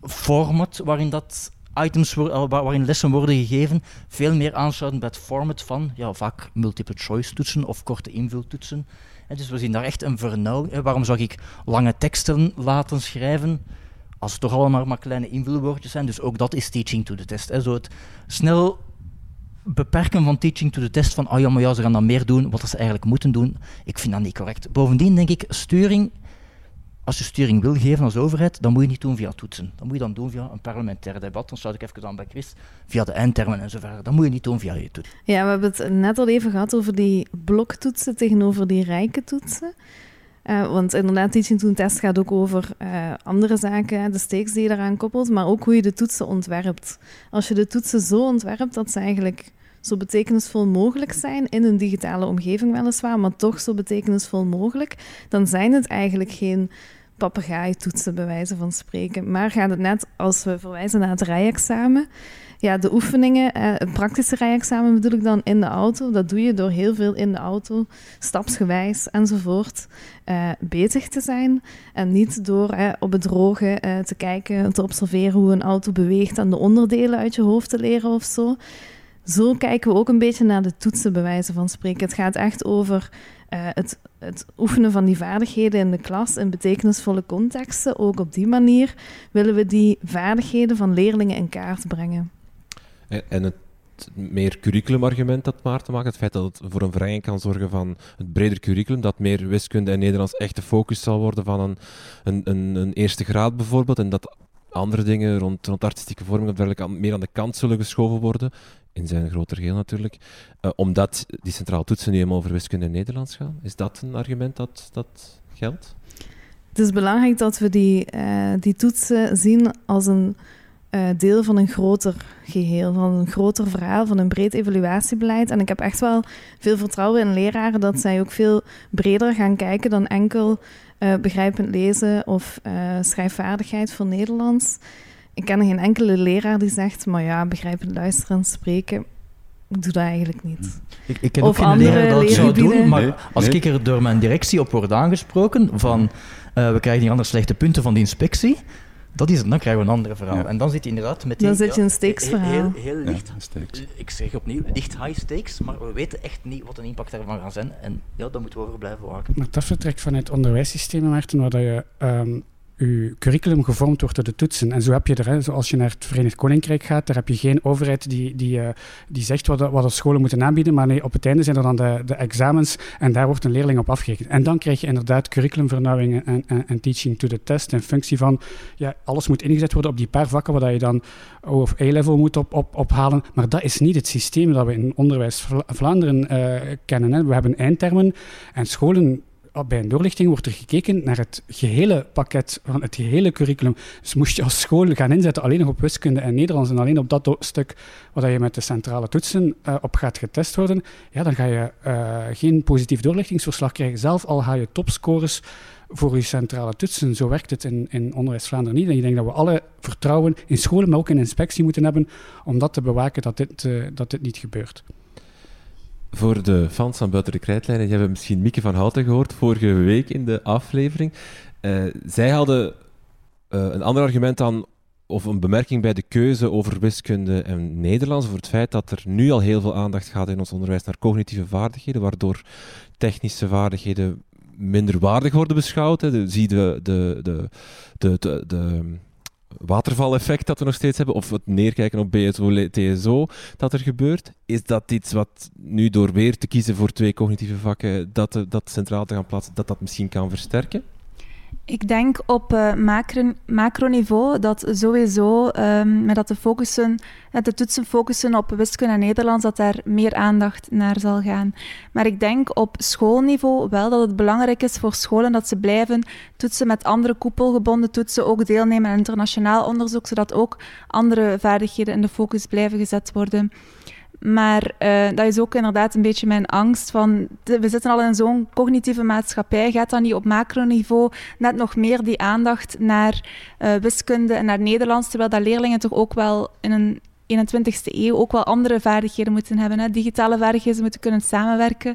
format waarin dat items waarin lessen worden gegeven veel meer aansluiten bij het format van ja, vaak multiple choice toetsen of korte invultoetsen. En dus we zien daar echt een vernauwing. Waarom zou ik lange teksten laten schrijven als het toch allemaal maar kleine invulwoordjes zijn. Dus ook dat is teaching to the test. Hè. Zo het snel beperken van teaching to the test, van oh ja, maar ja, ze gaan dan meer doen wat ze eigenlijk moeten doen, ik vind dat niet correct. Bovendien denk ik, sturing, als je sturing wil geven als overheid, dan moet je niet doen via toetsen. Dan moet je dan doen via een parlementair debat. Dan sluit ik even aan bij Chris, via de eindtermen en zo verder. Dat moet je niet doen via je toetsen.
Ja, we hebben het net al even gehad over die bloktoetsen tegenover die rijke toetsen. Uh, want inderdaad, teaching to test gaat ook over uh, andere zaken, de stakes die je daaraan koppelt, maar ook hoe je de toetsen ontwerpt. Als je de toetsen zo ontwerpt dat ze eigenlijk zo betekenisvol mogelijk zijn in een digitale omgeving weliswaar, maar toch zo betekenisvol mogelijk, dan zijn het eigenlijk geen papegaaitoetsen bij wijze van spreken. Maar gaat het net als we verwijzen naar het rijexamen, ja, de oefeningen, eh, het praktische rijexamen bedoel ik dan in de auto. Dat doe je door heel veel in de auto, stapsgewijs enzovoort, uh, bezig te zijn. En niet door eh, op het droge eh, te kijken, te observeren hoe een auto beweegt en de onderdelen uit je hoofd te leren of zo. Zo kijken we ook een beetje naar de toetsen, bij wijze van spreken. Het gaat echt over uh, het, het, oefenen van die vaardigheden in de klas in betekenisvolle contexten. Ook op die manier willen we die vaardigheden van leerlingen in kaart brengen.
En, en het meer curriculumargument dat Maarten maakt, het feit dat het voor een verrijking kan zorgen van het breder curriculum, dat meer wiskunde en Nederlands echt de focus zal worden van een, een, een, een eerste graad bijvoorbeeld, en dat andere dingen rond, rond artistieke vorming of dergelijke meer aan de kant zullen geschoven worden, in zijn groter geheel natuurlijk, uh, omdat die centrale toetsen nu helemaal over wiskunde en Nederlands gaan. Is dat een argument dat, dat geldt?
Het is belangrijk dat we die, uh, die toetsen zien als een uh, deel van een groter geheel, van een groter verhaal, van een breed evaluatiebeleid. En ik heb echt wel veel vertrouwen in leraren dat zij ook veel breder gaan kijken dan enkel begrijpend lezen of schrijfvaardigheid voor Nederlands. Ik ken geen enkele leraar die zegt, maar ja, begrijpend luisteren en spreken, ik doe dat eigenlijk niet.
Ik, ik ken of ook geen leraar dat zou doen, maar als ik er door mijn directie op word aangesproken van uh, we krijgen hier anders slechte punten van de inspectie, dat is het, dan krijgen we een ander verhaal. En dan zit je inderdaad met
die... Dan zit je een stakes-verhaal.
Heel, heel, licht. ik zeg opnieuw, licht high stakes, maar we weten echt niet wat de impact daarvan gaat zijn. En ja, daar moeten we over blijven waken.
Maar dat vertrekt vanuit onderwijssystemen, Maarten, waar je um, je curriculum gevormd wordt door de toetsen. En zo heb je er, zoals je naar het Verenigd Koninkrijk gaat, daar heb je geen overheid die, die, uh, die zegt wat wat de scholen moeten aanbieden, maar nee, op het einde zijn er dan de, de examens en daar wordt een leerling op afgerekend. En dan krijg je inderdaad curriculumvernauwing en, en, en teaching to the test in functie van, ja, alles moet ingezet worden op die paar vakken waar je dan O of A-level moet op, op, ophalen. Maar dat is niet het systeem dat we in onderwijs Vlaanderen uh, kennen. We hebben eindtermen en scholen bij een doorlichting wordt er gekeken naar het gehele pakket van het gehele curriculum. Dus moest je als school gaan inzetten alleen nog op wiskunde en Nederlands en alleen op dat stuk waar je met de centrale toetsen uh, op gaat getest worden, ja, dan ga je uh, geen positief doorlichtingsverslag krijgen. Zelf al ga je topscores voor je centrale toetsen. Zo werkt het in, in Onderwijs Vlaanderen niet. En ik denk dat we alle vertrouwen in scholen, maar ook in inspectie moeten hebben om dat te bewaken dat dit, uh, dat dit niet gebeurt.
Voor de fans van Buiten de Krijtlijnen, die hebben misschien Mieke van Houten gehoord vorige week in de aflevering. Uh, zij hadden uh, een ander argument aan, of een bemerking bij de keuze over wiskunde en Nederlands, over het feit dat er nu al heel veel aandacht gaat in ons onderwijs naar cognitieve vaardigheden, waardoor technische vaardigheden minder waardig worden beschouwd. Hè. Zie de, de, de, de, de, de watervaleffect dat we nog steeds hebben, of het neerkijken op BSO, TSO, dat er gebeurt. Is dat iets wat nu door weer te kiezen voor twee cognitieve vakken, dat, dat centraal te gaan plaatsen, dat dat misschien kan versterken?
Ik denk op uh, macro, macroniveau dat sowieso, um, met dat de, de toetsen focussen op wiskunde en Nederlands, dat daar meer aandacht naar zal gaan. Maar ik denk op schoolniveau wel dat het belangrijk is voor scholen dat ze blijven toetsen met andere koepelgebonden toetsen, ook deelnemen aan internationaal onderzoek, zodat ook andere vaardigheden in de focus blijven gezet worden. Maar uh, dat is ook inderdaad een beetje mijn angst van... we zitten al in zo'n cognitieve maatschappij. Gaat dan niet op macroniveau net nog meer die aandacht naar uh, wiskunde en naar Nederlands, terwijl dat leerlingen toch ook wel in een 21ste eeuw ook wel andere vaardigheden moeten hebben. Hè? Digitale vaardigheden moeten kunnen samenwerken.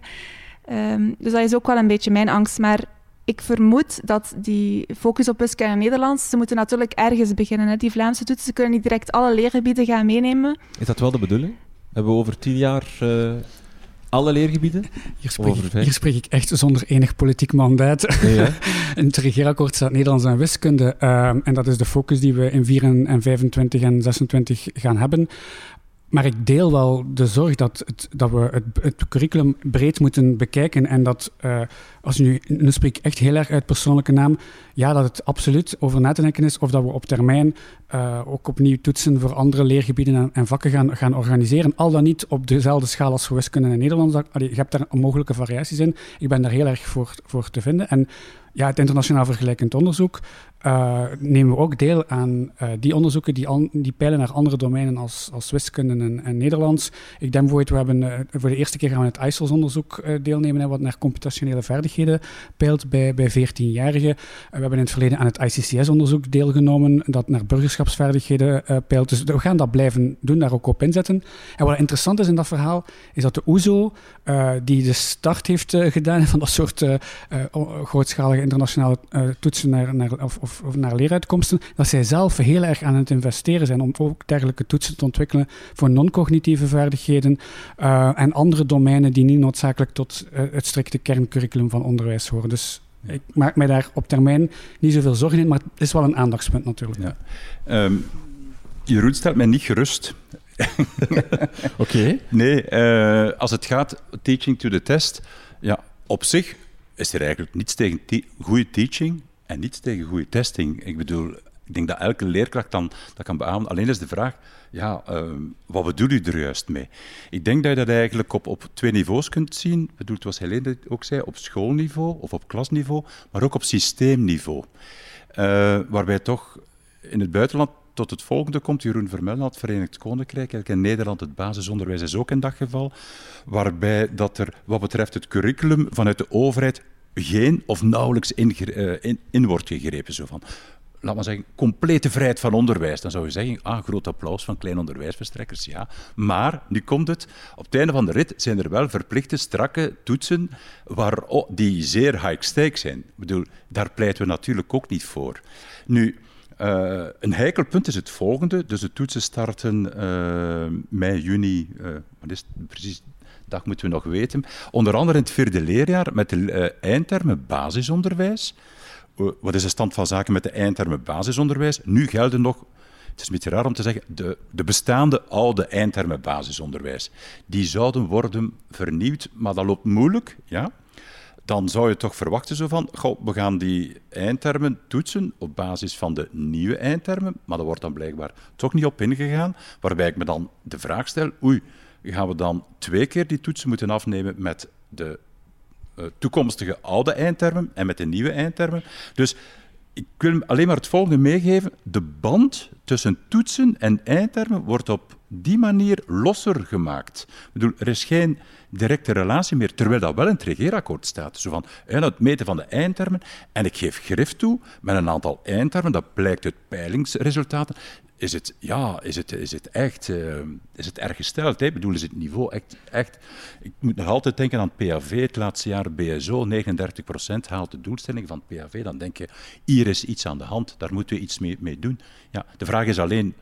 Um, dus dat is ook wel een beetje mijn angst. Maar ik vermoed dat die focus op wiskunde en Nederlands, ze moeten natuurlijk ergens beginnen. Hè? Die Vlaamse toetsen, kunnen niet direct alle leergebieden gaan meenemen.
Is dat wel de bedoeling? Hebben we over tien jaar uh, alle leergebieden?
Hier spreek, ik, hier spreek ik echt zonder enig politiek mandaat. Ja. in het regeerakkoord staat Nederlands en wiskunde. Ehm, en dat is de focus die we in 4 en 25 en 26 gaan hebben. Maar ik deel wel de zorg dat, het, dat we het, het, curriculum breed moeten bekijken. En dat, uh, als nu, nu spreek ik echt heel erg uit persoonlijke naam, ja, dat het absoluut over na te denken is of dat we op termijn uh, ook opnieuw toetsen voor andere leergebieden en, en, vakken gaan, gaan organiseren. Al dan niet op dezelfde schaal als voor wiskunde en Nederlands. je hebt daar mogelijke variaties in. Ik ben daar heel erg voor, voor te vinden. En ja, het internationaal vergelijkend onderzoek uh, nemen we ook deel aan uh, die onderzoeken die, die peilen naar andere domeinen als, als wiskunde en, en Nederlands. Ik denk bijvoorbeeld, we hebben uh, voor de eerste keer gaan we het ICELS-onderzoek deelnemen, hè, wat naar computationele vaardigheden peilt bij, bij 14-jarigen. we hebben in het verleden aan het ICCS-onderzoek deelgenomen, dat naar burgerschapsvaardigheden peilt. Dus we gaan dat blijven doen, daar ook op inzetten. En wat interessant is in dat verhaal, is dat de OESO, die de start heeft gedaan van dat soort grootschalige internationale toetsen naar, naar of, of, of, naar leeruitkomsten, dat zij zelf heel erg aan het investeren zijn om ook dergelijke toetsen te ontwikkelen voor non-cognitieve vaardigheden en andere domeinen die niet noodzakelijk tot het strikte kerncurriculum van onderwijs horen. Dus ik maak mij daar op termijn niet zoveel zorgen in, maar het is wel een aandachtspunt natuurlijk. Ja.
Um, Jeroen stelt mij niet gerust.
Oké.
Nee, uh, als het gaat teaching to the test, ja, op zich is er eigenlijk niets tegen goede teaching en niets tegen goede testing. Ik bedoel, ik denk dat elke leerkracht dan dat kan beamen. Alleen is de vraag, ja, uh, wat bedoel je er juist mee? Ik denk dat je dat eigenlijk op, op twee niveaus kunt zien. Ik bedoel, zoals Helene ook zei, op schoolniveau of op klasniveau, maar ook op systeemniveau. Uh, waarbij toch in het buitenland tot het volgende komt. Jeroen Vermeulen had Verenigd Koninkrijk. In Nederland het basisonderwijs is ook in dat geval. Waarbij dat er wat betreft het curriculum vanuit de overheid geen of nauwelijks in, uh, in, in wordt gegrepen. Zo van, laat maar zeggen, complete vrijheid van onderwijs. Dan zou je zeggen, ah, groot applaus van kleine onderwijsverstrekkers, ja. Maar, nu komt het, op het einde van de rit zijn er wel verplichte, strakke toetsen waar, die zeer high stakes zijn. Ik bedoel, daar pleiten we natuurlijk ook niet voor. Nu, uh, een heikel punt is het volgende. Dus de toetsen starten uh, mei, juni, uh, wat is het precies dat moeten we nog weten. Onder andere in het vierde leerjaar met de eindtermen basisonderwijs. Wat is de stand van zaken met de eindtermen basisonderwijs? Nu gelden nog, het is een beetje raar om te zeggen, de, de bestaande oude eindtermen basisonderwijs. Die zouden worden vernieuwd, maar dat loopt moeilijk. Ja? Dan zou je toch verwachten zo van, goh, we gaan die eindtermen toetsen op basis van de nieuwe eindtermen, maar daar wordt dan blijkbaar toch niet op ingegaan, waarbij ik me dan de vraag stel, oei, gaan we dan twee keer die toetsen moeten afnemen met de uh, toekomstige oude eindtermen en met de nieuwe eindtermen. Dus ik wil alleen maar het volgende meegeven. De band tussen toetsen en eindtermen wordt op die manier losser gemaakt. Ik bedoel, er is geen directe relatie meer, terwijl dat wel in het regeerakkoord staat. Zo van, het meten van de eindtermen, en ik geef grif toe met een aantal eindtermen, dat blijkt uit peilingsresultaten, is het, ja, is het, is het echt uh, is het erg gesteld. Hè? Ik bedoel, is het niveau echt, echt... Ik moet nog altijd denken aan het PAV, het laatste jaar BSO, 39% haalt de doelstelling van het PAV. Dan denk je, hier is iets aan de hand, daar moeten we iets mee, mee doen. Ja, de vraag is alleen,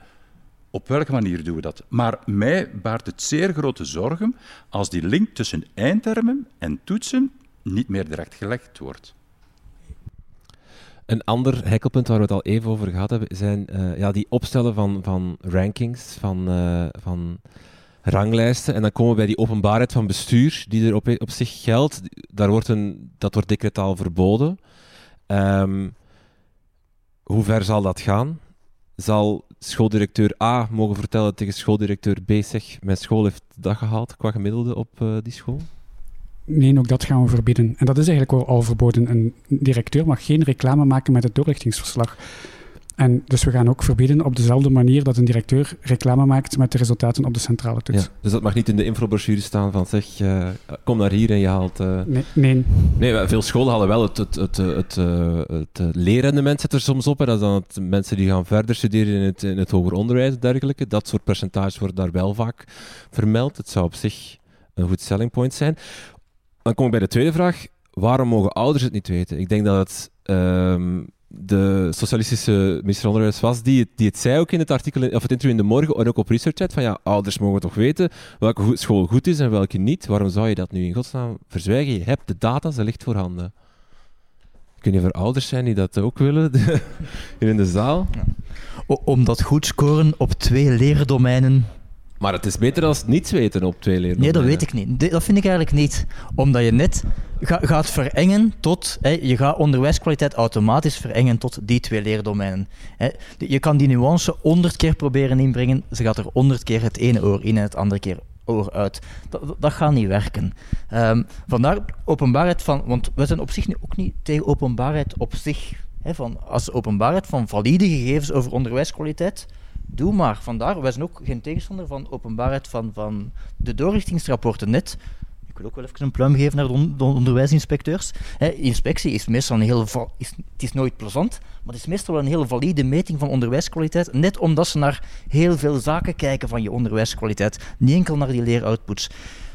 op welke manier doen we dat? Maar mij baart het zeer grote zorgen als die link tussen eindtermen en toetsen niet meer direct gelegd wordt.
Een ander hekkelpunt waar we het al even over gehad hebben, zijn uh, ja, die opstellen van, van rankings, van, uh, van ranglijsten. En dan komen we bij die openbaarheid van bestuur, die er op, zich geldt. Daar wordt een, dat wordt decretaal verboden. Um, hoe ver zal dat gaan? Zal schooldirecteur A mogen vertellen tegen schooldirecteur B, zeg, mijn school heeft dat gehaald qua gemiddelde op uh, die school?
nee, ook dat gaan we verbieden. En dat is eigenlijk al verboden. Een directeur mag geen reclame maken met het doorlichtingsverslag. En dus we gaan ook verbieden op dezelfde manier dat een directeur reclame maakt met de resultaten op de centrale toets. Ja,
dus dat mag niet in de infobrochure staan van zeg, uh, kom naar hier en je haalt... Uh...
Nee, nee.
nee. veel scholen halen wel het, het, het, het, uh, het leerrendement zit er soms op. Hè. Dat is dan het, mensen die gaan verder studeren in het, in het hoger onderwijs en dergelijke. Dat soort percentages worden daar wel vaak vermeld. Het zou op zich een goed selling point zijn. Dan kom ik bij de tweede vraag. Waarom mogen ouders het niet weten? Ik denk dat het, um, de socialistische minister van Onderwijs was, die, die het zei ook in het artikel, of het interview in de morgen en ook op ResearchChat, van ja, ouders mogen toch weten welke school goed is en welke niet. Waarom zou je dat nu in godsnaam verzwijgen? Je hebt de data, ze ligt voorhanden. Kun je voor ouders zijn die dat ook willen, hier in de zaal? Ja.
Omdat goed scoren op twee leerdomeinen
maar het is beter als niets weten op twee leerdomeinen.
Nee, dat weet ik niet. Dat vind ik eigenlijk niet. Omdat je net gaat verengen tot... Hè, je gaat onderwijskwaliteit automatisch verengen tot die twee leerdomeinen. Hè. Je kan die nuance honderd keer proberen inbrengen. Ze gaat er honderd keer het ene oor in en het andere keer oor uit. Dat, dat gaat niet werken. Um, vandaar openbaarheid van... Want we zijn op zich nu ook niet tegen openbaarheid op zich. Hè, van, als openbaarheid van valide gegevens over onderwijskwaliteit doe maar. Vandaar, wij zijn ook geen tegenstander van openbaarheid van, van de doorrichtingsrapporten net. Ik wil ook wel even een pluim geven naar de, onderwijsinspecteurs. inspectie is meestal een heel... Is, het is nooit plezant, maar het is meestal een heel valide meting van onderwijskwaliteit. Net omdat ze naar heel veel zaken kijken van je onderwijskwaliteit. Niet enkel naar die leeroutputs.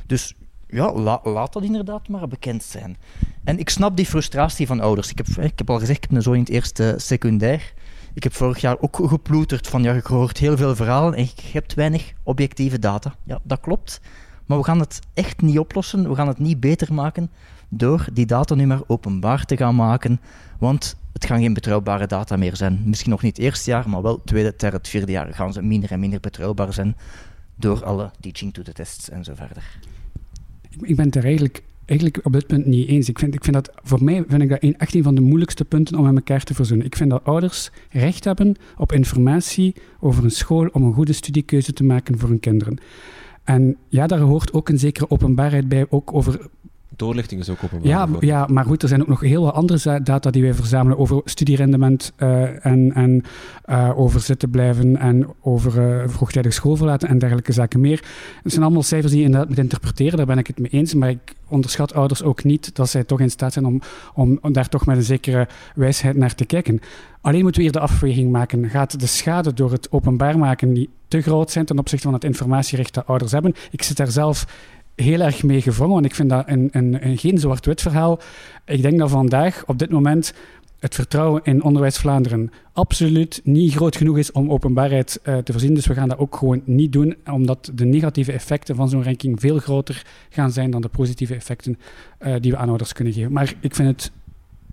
Dus ja, laat dat inderdaad maar bekend zijn. En ik snap die frustratie van ouders. Ik heb, ik heb al gezegd, ik heb een in het eerste secundair. Ik heb vorig jaar ook geploeterd van ja, je hoort heel veel verhalen en je hebt weinig objectieve data. Ja, dat klopt. Maar we gaan het echt niet oplossen, we gaan het niet beter maken door die data nu maar openbaar te gaan maken. Want het gaan geen betrouwbare data meer zijn. Misschien nog niet het eerste jaar, maar wel het tweede, derde, het vierde jaar gaan ze minder en minder betrouwbaar zijn door alle teaching to the tests en zo verder.
Ik ben er eigenlijk eigenlijk op dit punt niet eens. Ik vind, ik vind dat, voor mij vind ik dat een, echt een van de moeilijkste punten om met elkaar te verzoenen. Ik vind dat ouders recht hebben op informatie over een school om een goede studiekeuze te maken voor hun kinderen. En ja, daar hoort ook een zekere openbaarheid bij, ook over
Doorlichting is ook openbaar.
Ja, ja, maar goed, er zijn ook nog heel wat andere data die wij verzamelen over studierendement uh, en, en uh, over zitten blijven en over uh, vroegtijdig schoolverlaten en dergelijke zaken meer. Het zijn allemaal cijfers die je inderdaad moet interpreteren, daar ben ik het mee eens, maar ik onderschat ouders ook niet dat zij toch in staat zijn om, om, om daar toch met een zekere wijsheid naar te kijken. Alleen moeten we hier de afweging maken. Gaat de schade door het openbaar maken niet te groot zijn ten opzichte van het informatierecht dat ouders hebben? Ik zit daar zelf heel erg mee gevangen, want ik vind dat een, een, een geen zwart-wit verhaal. Ik denk dat vandaag, op dit moment, het vertrouwen in Onderwijs Vlaanderen absoluut niet groot genoeg is om openbaarheid uh, te voorzien. Dus we gaan dat ook gewoon niet doen, omdat de negatieve effecten van zo'n ranking veel groter gaan zijn dan de positieve effecten uh, die we aan ouders kunnen geven. Maar ik vind het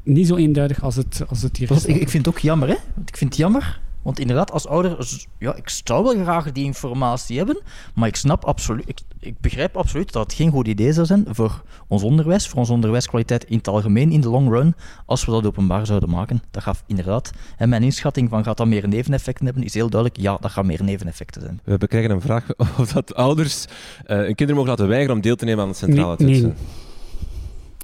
niet zo eenduidig als het, als het hier is.
Ik, ik vind het ook jammer, hè? Ik vind het jammer want inderdaad, als ouder, ja, ik zou wel graag die informatie hebben, maar ik snap absoluut, ik, ik, begrijp absoluut dat het geen goed idee zou zijn voor ons onderwijs, voor onze onderwijskwaliteit in het algemeen, in de long run, als we dat openbaar zouden maken. Dat gaat inderdaad, en mijn inschatting van gaat dat meer neveneffecten hebben, is heel duidelijk, ja, dat gaat meer neveneffecten zijn.
We krijgen een vraag of dat ouders uh, hun kinderen mogen laten weigeren om deel te nemen aan de centrale nee,
Nee.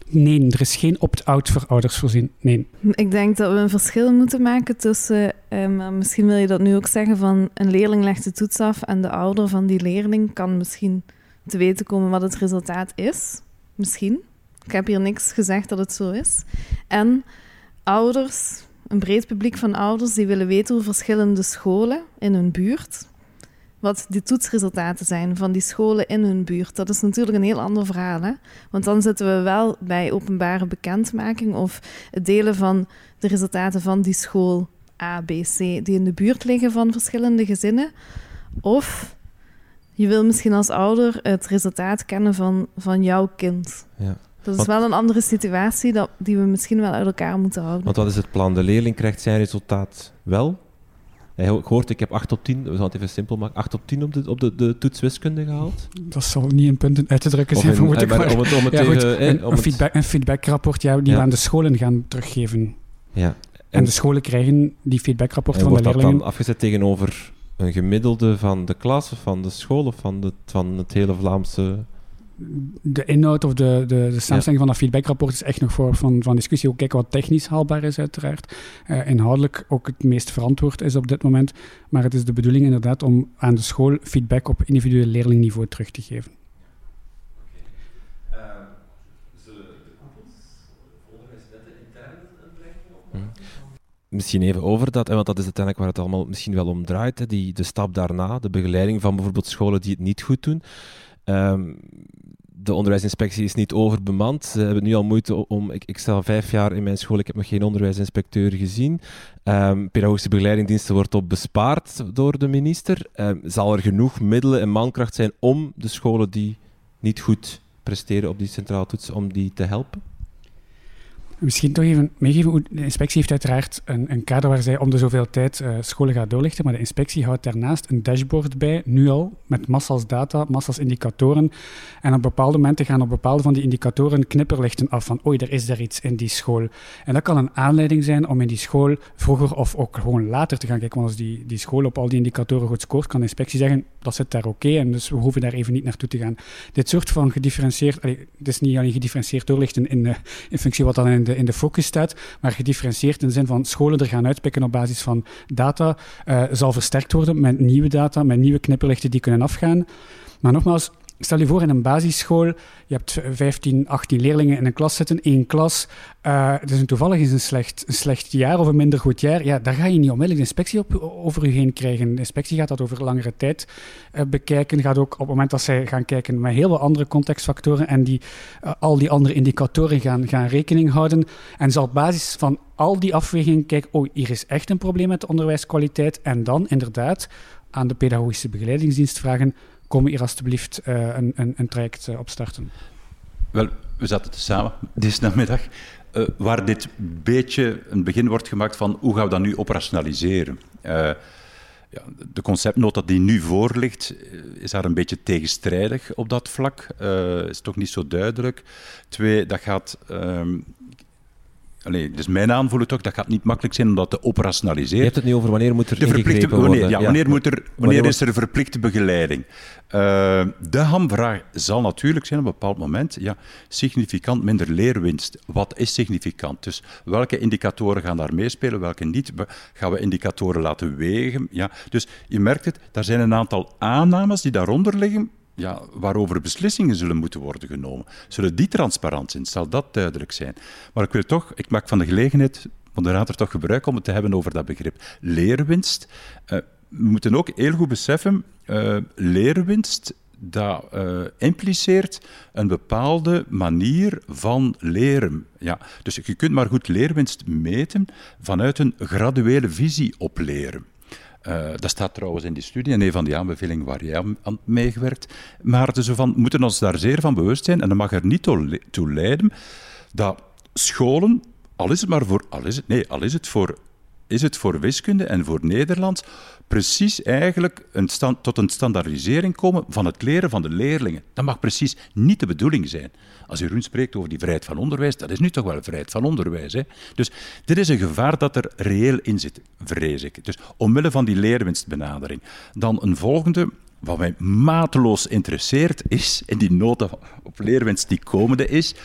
Nee, er is geen opt-out voor ouders voorzien. Nee.
Ik denk dat we een verschil moeten maken tussen, um, misschien wil je dat nu ook zeggen, van een leerling legt de toets af en de ouder van die leerling kan misschien te weten komen wat het resultaat is. Misschien. Ik heb hier niks gezegd dat het zo is. En ouders, een breed publiek van ouders, die willen weten hoe verschillende scholen in hun buurt wat die toetsresultaten zijn van die scholen in hun buurt. Dat is natuurlijk een heel ander verhaal. Hè? Want dan zitten we wel bij openbare bekendmaking of het delen van de resultaten van die school A, B, C, die in de buurt liggen van verschillende gezinnen. Of je wil misschien als ouder het resultaat kennen van, van jouw kind. Ja. Dat is wel een andere situatie dat, die we misschien wel uit elkaar moeten houden.
Want wat is het plan? De leerling krijgt zijn resultaat wel ik hoort, ik heb 8 op 10, we gaan het even simpel maken, 8 op 10 op de, op de, de toets wiskunde gehaald.
Dat zal niet in punten uit te drukken zijn, vermoed ik. Maar, om het, om het ja, goed, een, een, feedback, een feedbackrapport ja, die we aan de scholen gaan teruggeven. Ja. En, de scholen krijgen die feedbackrapport van de leerlingen. wordt
dat dan afgezet tegenover een gemiddelde van de klas of van de school of van, de, van het hele Vlaamse
de inhoud of de, de, de samenstelling van dat feedbackrapport is echt nog voor van, van discussie. Ook kijken wat technisch haalbaar is, uiteraard. Uh, inhoudelijk ook het meest verantwoord is op dit moment. Maar het is de bedoeling inderdaad om aan de school feedback op individueel leerlingniveau terug te geven.
Misschien even over dat, want dat is uiteindelijk waar het allemaal misschien wel om draait. Hè, die, de stap daarna, de begeleiding van bijvoorbeeld scholen die het niet goed doen. Um, de onderwijsinspectie is niet overbemand. Ze hebben nu al moeite om... Ik, ik sta vijf jaar in mijn school, ik heb nog geen onderwijsinspecteur gezien. Um, pedagogische begeleidingdiensten wordt op bespaard door de minister. Um, zal er genoeg middelen en mankracht zijn om de scholen die niet goed presteren op die centrale toetsen, om die te helpen?
Misschien toch even meegeven. De inspectie heeft uiteraard een, een kader waar zij om de zoveel tijd uh, scholen gaat doorlichten. Maar de inspectie houdt daarnaast een dashboard bij, nu al, met massas data, massas indicatoren. En op bepaalde momenten gaan op bepaalde van die indicatoren knipperlichten af van oei, er is daar iets in die school. En dat kan een aanleiding zijn om in die school vroeger of ook gewoon later te gaan kijken. Want als die, die school op al die indicatoren goed scoort, kan de inspectie zeggen dat zit daar oké en dus we hoeven daar even niet naartoe te gaan. Dit soort van gedifferentieerd, allee, het is niet alleen gedifferentieerd doorlichten in, in functie wat dan in in de focus staat, maar gedifferentieerd in de zin van scholen er gaan uitpikken op basis van data, uh, zal versterkt worden met nieuwe data, met nieuwe knipperlichten die kunnen afgaan. Maar nogmaals, Stel je voor in een basisschool, je hebt 15, 18 leerlingen in een klas zitten, één klas. Uh, een toevallig is een slecht, een slecht jaar of een minder goed jaar. Ja, daar ga je niet onmiddellijk de inspectie op, over je heen krijgen. De inspectie gaat dat over langere tijd uh, bekijken. Gaat ook op het moment dat zij gaan kijken met heel veel andere contextfactoren en die, uh, al die andere indicatoren gaan, gaan rekening houden. En zal op basis van al die afwegingen kijken, oh, hier is echt een probleem met de onderwijskwaliteit. En dan inderdaad aan de pedagogische begeleidingsdienst vragen kom hier alstublieft uh, een, een, een, traject uh, opstarten?
Wel, we zaten samen deze namiddag, uh, waar dit beetje een begin wordt gemaakt van hoe gaan we dat nu operationaliseren. Ja, de conceptnota die nu voor ligt, is daar een beetje tegenstrijdig op dat vlak. is toch niet zo duidelijk. Twee, dat gaat um, Allee, dus mijn aanvoelen toch, dat gaat niet makkelijk zijn om dat te operationaliseren. Je
hebt het niet over wanneer moet er de verplichte, wanneer,
ja, wanneer, Moet er, wanneer, is er verplichte begeleiding? Uh, de hamvraag zal natuurlijk zijn op een bepaald moment, ja, significant minder leerwinst. Wat is significant? Dus welke indicatoren gaan daar meespelen, welke niet? Gaan we indicatoren laten wegen? Ja. Dus je merkt het, daar zijn een aantal aannames die daaronder liggen, ja, waarover beslissingen zullen moeten worden genomen. Zullen die transparant zijn? Zal dat duidelijk zijn? Maar ik wil toch, ik maak van de gelegenheid, moderator, toch gebruik om het te hebben over dat begrip leerwinst. Uh, we moeten ook heel goed beseffen, uh, leerwinst dat uh, impliceert een bepaalde manier van leren. Ja, dus je kunt maar goed leerwinst meten vanuit een graduele visie op leren. Uh, dat staat trouwens in die studie, en een van die aanbevelingen waar jij aan meegewerkt. Maar dus van, moeten ons daar zeer van bewust zijn, en dat mag er niet toe leiden dat scholen, al is het maar voor, al is het, nee, al is het voor, is het voor wiskunde en voor Nederlands, precies eigenlijk een tot een standaardisering komen van het leren van de leerlingen. Dat mag precies niet de bedoeling zijn. Als Jeroen spreekt over die vrijheid van onderwijs, dat is nu toch wel vrijheid van onderwijs. Hè? Dus dit is een gevaar dat er reëel in zit, vrees ik. Dus omwille van die leerwinstbenadering. Dan een volgende, wat mij mateloos interesseert, is, in die nota op leerwinst die komende is,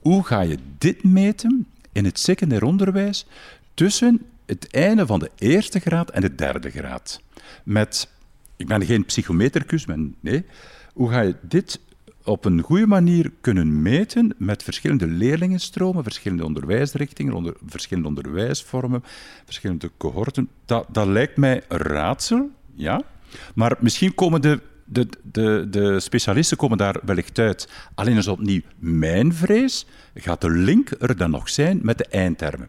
hoe ga je dit meten in het secundair onderwijs tussen het einde van de eerste graad en de derde graad. Met, ik ben geen psychometricus, maar nee, hoe ga je dit op een goede manier kunnen meten met verschillende leerlingenstromen, verschillende onderwijsrichtingen, onder, verschillende onderwijsvormen, verschillende cohorten. Dat, dat lijkt mij een raadsel, ja. Maar misschien komen de, de, de, de specialisten komen daar wellicht uit. Alleen is opnieuw mijn vrees, gaat de link er dan nog zijn met de eindtermen.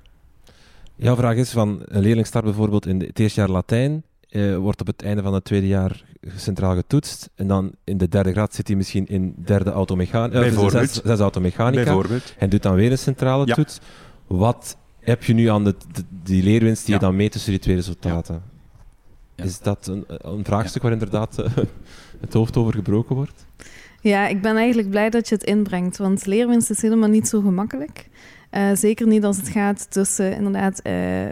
Jouw vraag is van een leerling start bijvoorbeeld in het eerste jaar Latijn, eh, wordt op het einde van het tweede jaar centraal getoetst en dan in de derde graad zit hij misschien in derde automechanica,
uh,
zes, zes automechanica Bijvoorbeeld. en doet dan weer een centrale toets. Wat heb je nu aan de, die leerwinst die je dan meet tussen die twee resultaten? Is dat een, een vraagstuk waar inderdaad uh, het hoofd over gebroken wordt?
Ja, ik ben eigenlijk blij dat je het inbrengt, want leerwinst is helemaal niet zo gemakkelijk. Uh, zeker niet als het gaat tussen inderdaad uh,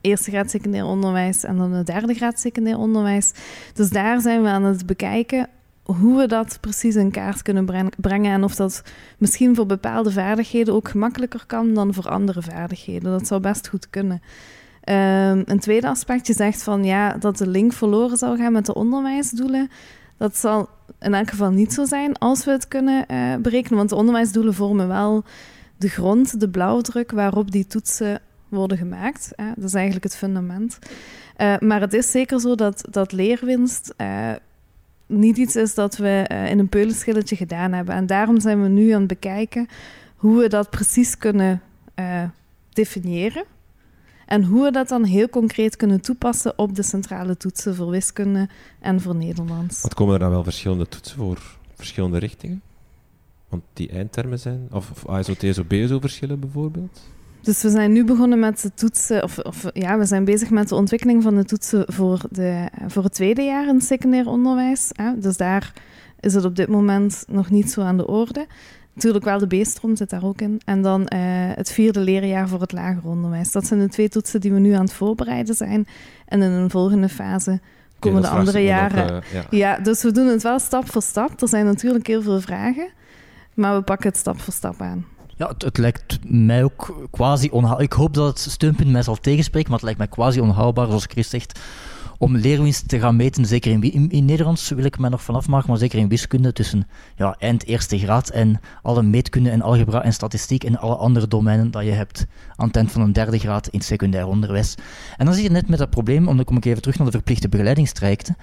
eerste graad secundair onderwijs en dan de derde graad secundair onderwijs. Dus daar zijn we aan het bekijken hoe we dat precies in kaart kunnen brengen en of dat misschien voor bepaalde vaardigheden ook gemakkelijker kan dan voor andere vaardigheden. Dat zou best goed kunnen. Um, een tweede aspect, je zegt van ja, dat de link verloren zou gaan met de onderwijsdoelen. Dat zal in elk geval niet zo zijn als we het kunnen uh, berekenen, want de onderwijsdoelen vormen wel de grond, de blauwdruk waarop die toetsen worden gemaakt. Hè. Dat is eigenlijk het fundament. Uh, maar het is zeker zo dat, dat leerwinst uh, niet iets is dat we in een peulenschilletje gedaan hebben. En daarom zijn we nu aan het bekijken hoe we dat precies kunnen definiëren. En hoe we dat dan heel concreet kunnen toepassen op de centrale toetsen voor wiskunde en voor Nederlands.
Wat komen er dan wel verschillende toetsen voor verschillende richtingen? Want die eindtermen zijn, of, of ASO, TSO, BSO verschillen bijvoorbeeld?
Dus we zijn nu begonnen met de toetsen, of, of, ja, we zijn bezig met de ontwikkeling van de toetsen voor, de, voor het tweede jaar in het secundair onderwijs. Hè. Dus daar is het op dit moment nog niet zo aan de orde. Natuurlijk wel de B-stroom zit daar ook in. En dan uh, het vierde leerjaar voor het lager onderwijs. Dat zijn de twee toetsen die we nu aan het voorbereiden zijn. En in een volgende fase komen de andere jaren. Ook, uh, ja. ja, dus we doen het wel stap voor stap. Er zijn natuurlijk heel veel vragen. Maar we pakken het stap voor stap aan.
Ja, het, lijkt mij ook quasi onhaalbaar. Ik hoop dat het steunpunt mij zal tegenspreken, maar het lijkt mij quasi onhaalbaar, zoals Chris zegt, om leerwinst te gaan meten. Zeker in, in, Nederlands wil ik me nog vanaf maken, maar zeker in wiskunde tussen ja, eind eerste graad en alle meetkunde en algebra en statistiek en alle andere domeinen dat je hebt aan het eind van een derde graad in secundair onderwijs. En dan zie je net met dat probleem, om dan kom ik even terug naar de verplichte begeleidingstrajecten.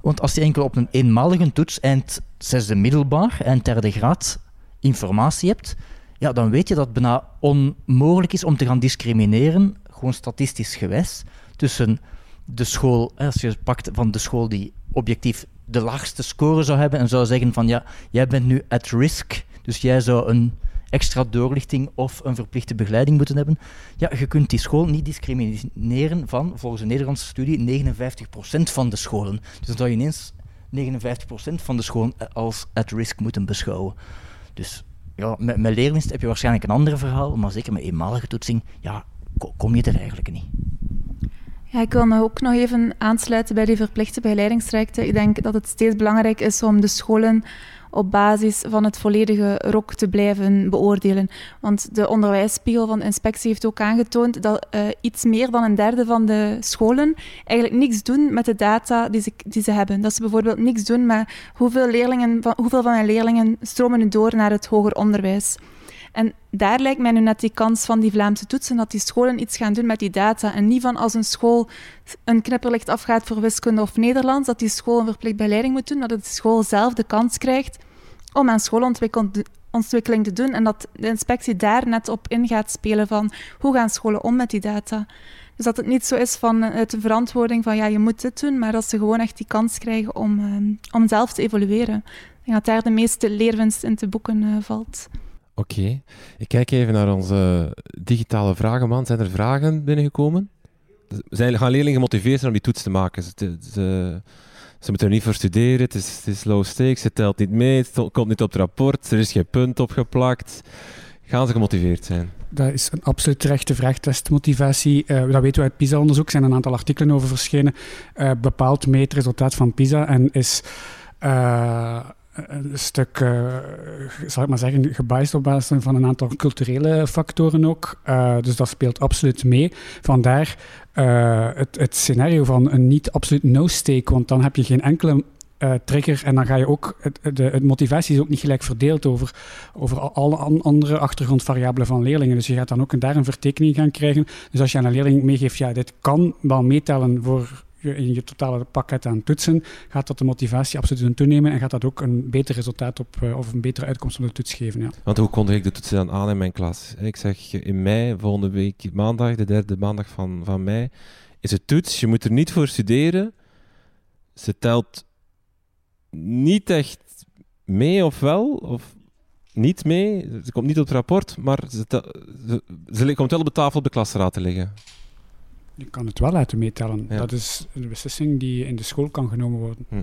Want als je enkel op een eenmalige toets eind zesde middelbaar, eind derde graad informatie hebt, ja, dan weet je dat het bijna onmogelijk is om te gaan discrimineren, gewoon statistisch gewijs, tussen de school, als je pakt van de school die objectief de laagste score zou hebben en zou zeggen van ja, jij bent nu at risk, dus jij zou een extra doorlichting of een verplichte begeleiding moeten hebben. Ja, je kunt die school niet discrimineren van, volgens een Nederlandse studie, 59% van de scholen. Dus dan zou je ineens 59% van de scholen als at risk moeten beschouwen. Dus ja, met, met leerlingst heb je waarschijnlijk een ander verhaal, maar zeker met eenmalige toetsing, ja, kom je er eigenlijk niet.
Ja, ik wil ook nog even aansluiten bij die verplichte begeleidingstrajecten. Ik denk dat het steeds belangrijk is om de scholen op basis van het volledige ROC te blijven beoordelen. Want de onderwijsspiegel van de inspectie heeft ook aangetoond dat uh, iets meer dan een derde van de scholen eigenlijk niks doen met de data die ze, die ze hebben. Dat ze bijvoorbeeld niks doen met hoeveel, leerlingen van, hoeveel van hun leerlingen stromen door naar het hoger onderwijs. En daar lijkt mij nu net die kans van die Vlaamse toetsen, dat die scholen iets gaan doen met die data. En niet van als een school een knipperlicht afgaat voor wiskunde of Nederlands, dat die school een verplicht begeleiding moet doen, dat de school zelf de kans krijgt om aan schoolontwikkeling te doen en dat de inspectie daar net op in gaat spelen van hoe gaan scholen om met die data. Dus dat het niet zo is van uit de verantwoording van ja, je moet dit doen, maar dat ze gewoon echt die kans krijgen om, um, om zelf te evolueren. Denk dat daar de meeste leerwinst in te boeken uh, valt.
Oké, ik kijk even naar onze digitale vragenman. Zijn er vragen binnengekomen? Zijn, gaan leerlingen gemotiveerd zijn om die toets te maken? Ze, ze moeten er niet voor studeren, het is, het low stakes, het telt niet mee, het komt niet op het rapport, er is geen punt opgeplakt. Gaan ze gemotiveerd zijn?
Dat is een absoluut terechte vraag, testmotivatie. Uh, dat weten we uit PISA-onderzoek, er zijn een aantal artikelen over verschenen. Uh, bepaald meetresultaat van PISA en is... Uh, een stuk, uh, zal ik maar zeggen, gebiased op basis van een aantal culturele factoren ook. Uh, dus dat speelt absoluut mee. Vandaar het, het, scenario van een niet absoluut no-stake, want dan heb je geen enkele trigger en dan ga je ook, het, de het motivatie is ook niet gelijk verdeeld over, over alle andere achtergrondvariabelen van leerlingen. Dus je gaat dan ook daar een vertekening gaan krijgen. Dus als je aan een leerling meegeeft, ja, dit kan wel meetellen voor in je totale pakket aan toetsen, gaat dat de motivatie absoluut toenemen en gaat dat ook een beter resultaat op, eh, of een betere uitkomst op de toets geven. Ja.
Want hoe kondig ik de toetsen dan aan in mijn klas? Ik zeg in mei, volgende week maandag, de derde maandag van, van mei, is het toets. Je moet er niet voor studeren. Ze telt niet echt mee of wel, of niet mee. Ze komt niet op het rapport, maar ze, ze, ze komt wel op de tafel op de klasraad te liggen.
Je kan het wel laten meetellen. Dat is een beslissing die in de school kan genomen worden. Hm.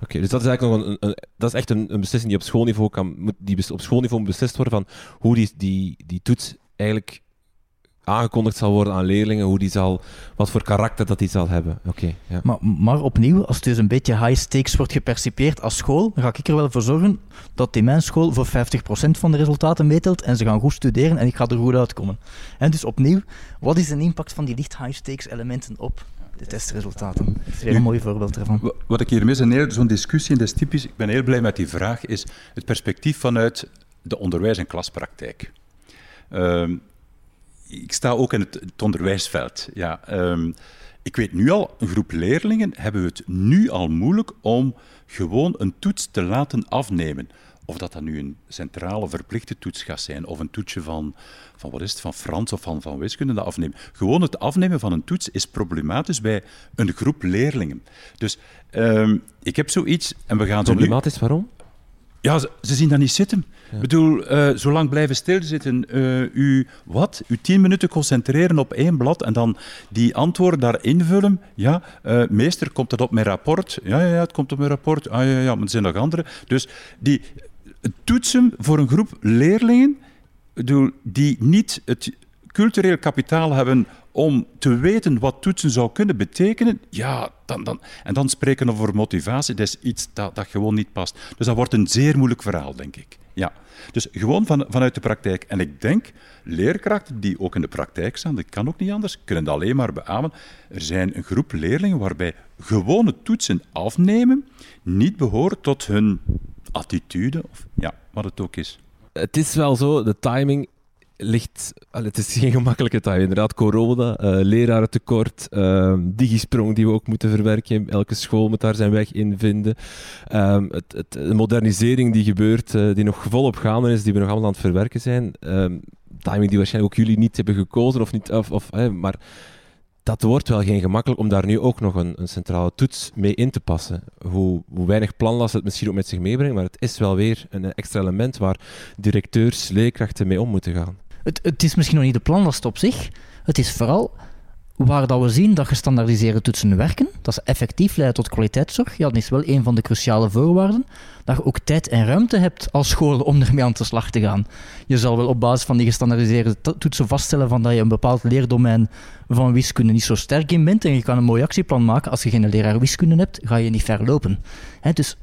Oké, dus dat is eigenlijk nog een, een, dat is echt een, een, beslissing die op schoolniveau kan, die op schoolniveau beslist worden van hoe die, die, die toets eigenlijk aangekondigd zal worden aan leerlingen, hoe die zal, wat voor karakter dat die zal hebben. Oké. ja.
maar, maar opnieuw, als het dus een beetje high stakes wordt gepercipieerd als school, dan ga ik er wel voor zorgen dat in mijn school voor 50% van de resultaten meetelt en ze gaan goed studeren en ik ga er goed uitkomen. En dus opnieuw, wat is de impact van die licht high stakes elementen op de testresultaten. Dat is weer een mooi voorbeeld ervan.
Wat ik hier mis in zo'n discussie, en dat is typisch, ik ben heel blij met die vraag, is het perspectief vanuit de onderwijs- en klaspraktijk. Uh, ik sta ook in het, het onderwijsveld. Ja, um, ik weet nu al, een groep leerlingen hebben we het nu al moeilijk om gewoon een toets te laten afnemen. Of dat dat nu een centrale verplichte toets gaat zijn, of een toetsje van, van wat is het, van Frans of van, van wiskunde afnemen. Gewoon het afnemen van een toets is problematisch bij een groep leerlingen. Dus um, ik heb zoiets en we gaan
zo Problematisch, waarom?
Ja, ze, zien dat niet zitten. Ik bedoel, uh, zo lang blijven stilzitten, uh, u, wat? U tien minuten concentreren op één blad en dan die antwoorden daar invullen. Ja, uh, meester, komt dat op mijn rapport? Ja, ja, ja, het komt op mijn rapport. Ah, ja, ja, maar er zijn nog andere. Dus die toetsen voor een groep leerlingen, bedoel, die niet het cultureel kapitaal hebben om te weten wat toetsen zou kunnen betekenen, ja, dan, dan, en dan spreken over motivatie, dat is iets dat, dat gewoon niet past. Dus dat wordt een zeer moeilijk verhaal, denk ik. Ja. Dus gewoon van, vanuit de praktijk. En ik denk, leerkrachten die ook in de praktijk staan, dat kan ook niet anders, kunnen dat alleen maar beamen. Er zijn een groep leerlingen waarbij gewone toetsen afnemen niet behoort tot hun attitude, of ja, wat het ook is.
Het is wel zo, de timing ligt... het is geen gemakkelijke tijd. Inderdaad, corona, uh, lerarentekort, uh, digisprong die we ook moeten verwerken. Elke school moet daar zijn weg in vinden. Ehm, het, het, de modernisering die gebeurt, uh, die nog volop gaande is, die we nog allemaal aan het verwerken zijn. Ehm, timing die waarschijnlijk ook jullie niet hebben gekozen, of niet, of, of, maar dat wordt wel geen gemakkelijk om daar nu ook nog een, een centrale toets mee in te passen. Hoe, hoe, weinig planlast het misschien ook met zich meebrengt, maar het is wel weer een extra element waar directeurs, leerkrachten mee om moeten gaan.
Het, het is misschien nog niet de planlast op zich. Het is vooral waar dat we zien dat gestandaardiseerde toetsen werken, dat ze effectief leiden tot kwaliteitszorg, ja, dat is wel een van de cruciale voorwaarden, dat je ook tijd en ruimte hebt als school om ermee aan de slag te gaan. Je zal wel op basis van die gestandaardiseerde toetsen vaststellen van dat je een bepaald leerdomein van wiskunde niet zo sterk in bent en je kan een mooi actieplan maken. Als je geen leraar wiskunde hebt, ga je niet ver lopen. dus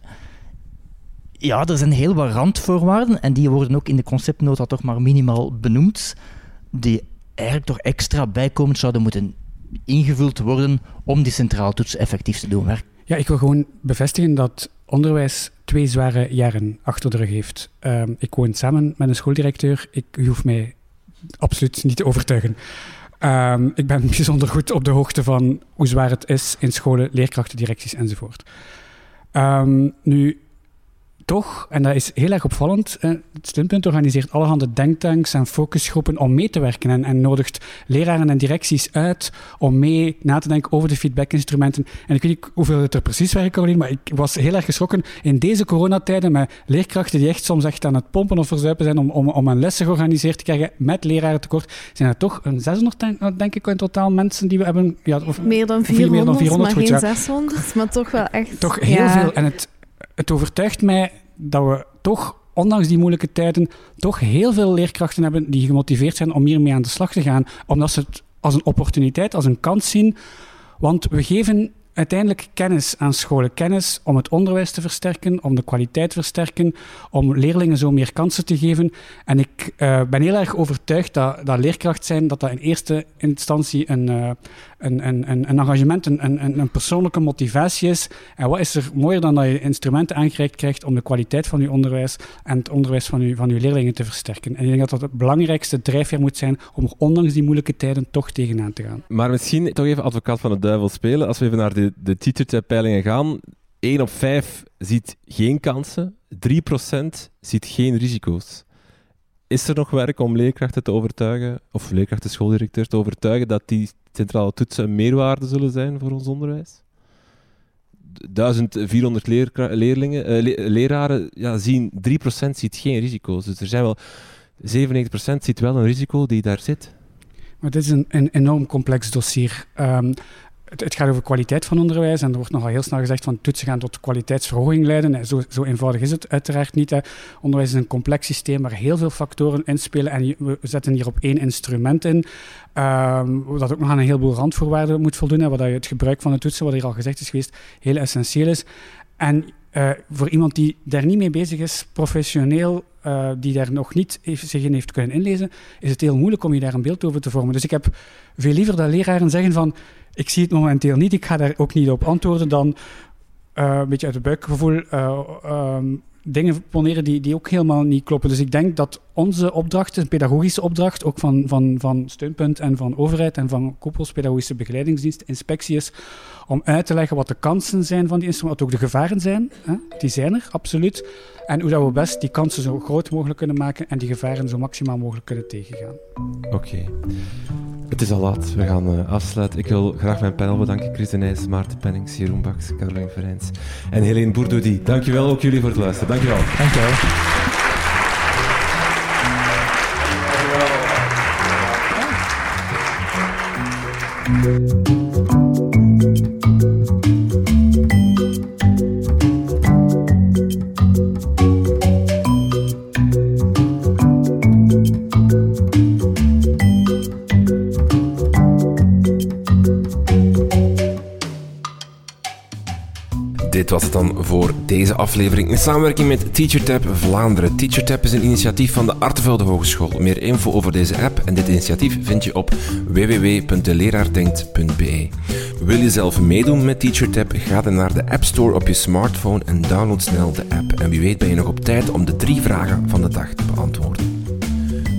ja, er zijn heel wat randvoorwaarden en die worden ook in de conceptnota toch maar minimaal benoemd, die eigenlijk toch extra bijkomend zouden moeten ingevuld worden om die centraal toets effectief te doen werken.
Ja, ik wil gewoon bevestigen dat onderwijs twee zware jaren achter de rug heeft. Ehm, ik woon samen met een schooldirecteur. Ik, u hoeft mij absoluut niet te overtuigen. Ehm, ik ben bijzonder goed op de hoogte van hoe zwaar het is in scholen, leerkrachten, directies enzovoort. Um, nu, toch, en dat is heel erg opvallend, het Stuntpunt organiseert allerhande denktanks en focusgroepen om mee te werken en, en nodigt leraren en directies uit om mee na te denken over de feedbackinstrumenten. En ik weet niet hoeveel het er precies werken, Caroline, maar ik was heel erg geschrokken in deze coronatijden met leerkrachten die echt soms echt aan het pompen of verzuipen zijn om, om, om een lessen georganiseerd te krijgen met leraren tekort. Zijn er toch een 600, denk, ik, in totaal mensen die we hebben...
Ja, of, meer dan 400, meer dan 400 maar geen 600, maar toch wel echt...
Toch heel veel. En het, het overtuigt mij dat we toch, ondanks die moeilijke tijden, toch heel veel leerkrachten hebben die gemotiveerd zijn om hiermee aan de slag te gaan. Omdat ze het als een opportuniteit, als een kans zien. Want we geven uiteindelijk kennis aan scholen. Kennis om het onderwijs te versterken, om de kwaliteit te versterken, om leerlingen zo meer kansen te geven. En ik uh, ben heel erg overtuigd dat, dat leerkracht zijn, dat dat in eerste instantie een, uh, een, een, een, engagement, een, een, een persoonlijke motivatie is. En wat is er mooier dan dat je instrumenten aangereikt krijgt om de kwaliteit van je onderwijs en het onderwijs van je, van uw leerlingen te versterken. En ik denk dat dat het belangrijkste drijfveer moet zijn om er ondanks die moeilijke tijden toch tegenaan te gaan.
Maar misschien toch even advocaat van de duivel spelen. Als we even naar de, de teacher-peilingen gaan. 1 op 5 ziet geen kansen, 3% ziet geen risico's. Is er nog werk om leerkrachten te overtuigen, of leerkrachten, schooldirecteurs te overtuigen, dat die centrale toetsen een meerwaarde zullen zijn voor ons onderwijs? 1400 leerlingen, uh, leraren ja, zien 3% ziet geen risico's. Dus er zijn wel 97% ziet wel een risico die daar zit.
Maar dit is een, een enorm complex dossier. Um, het, gaat over kwaliteit van onderwijs en er wordt nogal heel snel gezegd van toetsen gaan tot kwaliteitsverhoging leiden. Zo, zo eenvoudig is het uiteraard niet. Hè. Onderwijs is een complex systeem waar heel veel factoren inspelen en we zetten hier op één instrument in. Um, dat ook nog aan een heleboel randvoorwaarden moet voldoen. Hè, wat je het gebruik van de toetsen, wat hier al gezegd is geweest, heel essentieel is. En uh, voor iemand die daar niet mee bezig is, professioneel, uh, die daar nog niet zich in heeft kunnen inlezen, is het heel moeilijk om je daar een beeld over te vormen. Dus ik heb veel liever dat leraren zeggen van ik zie het momenteel niet, ik ga daar ook niet op antwoorden dan uh, een beetje uit het buikgevoel. Uh, dingen poneren die, die ook helemaal niet kloppen. Dus ik denk dat onze opdracht, een pedagogische opdracht, ook van, van, van Steunpunt en van overheid en van koepels, pedagogische begeleidingsdienst, inspectie is om uit te leggen wat de kansen zijn van die instrumenten, wat ook de gevaren zijn. Hè? Die zijn er, absoluut. En hoe dat we best die kansen zo groot mogelijk kunnen maken en die gevaren zo maximaal mogelijk kunnen tegengaan.
Oké. Het is al laat, we gaan uh, afsluiten. Ik wil graag mijn panel bedanken. Chris Nijs, Maarten Pennings, Jeroen Baks, Caroline Verijns en Helene Boerdoudi. Dankjewel ook jullie voor het luisteren. Dankjewel.
Dankjewel.
Aflevering in samenwerking met TeacherTap Vlaanderen. TeacherTap is een initiatief van de Artevelde Hogeschool. Meer info over deze app en dit initiatief vind je op www.deleraardenkt.be. Wil je zelf meedoen met TeacherTap? Ga dan naar de App Store op je smartphone en download snel de app. En wie weet ben je nog op tijd om de drie vragen van de dag te beantwoorden.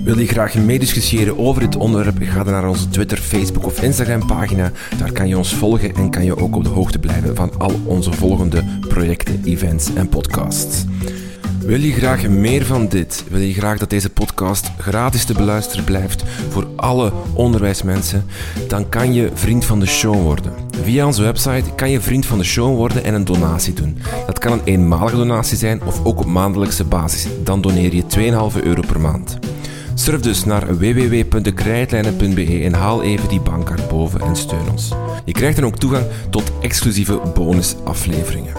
Wil je graag meediscussiëren over dit onderwerp? Ga dan naar onze Twitter, Facebook of Instagram pagina. Daar kan je ons volgen en kan je ook op de hoogte blijven van al onze volgende projecten, events en podcasts. Wil je graag meer van dit? Wil je graag dat deze podcast gratis te beluisteren blijft voor alle onderwijsmensen? Dan kan je vriend van de show worden. Via onze website kan je vriend van de show worden en een donatie doen. Dat kan een eenmalige donatie zijn of ook op maandelijkse basis. Dan doneer je 2,5 euro per maand. Surf dus naar www.dekrijtlijnen.be en haal even die bankkaart boven en steun ons. Je krijgt dan ook toegang tot exclusieve bonusafleveringen.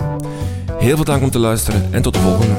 Heel veel dank om te luisteren en tot de volgende.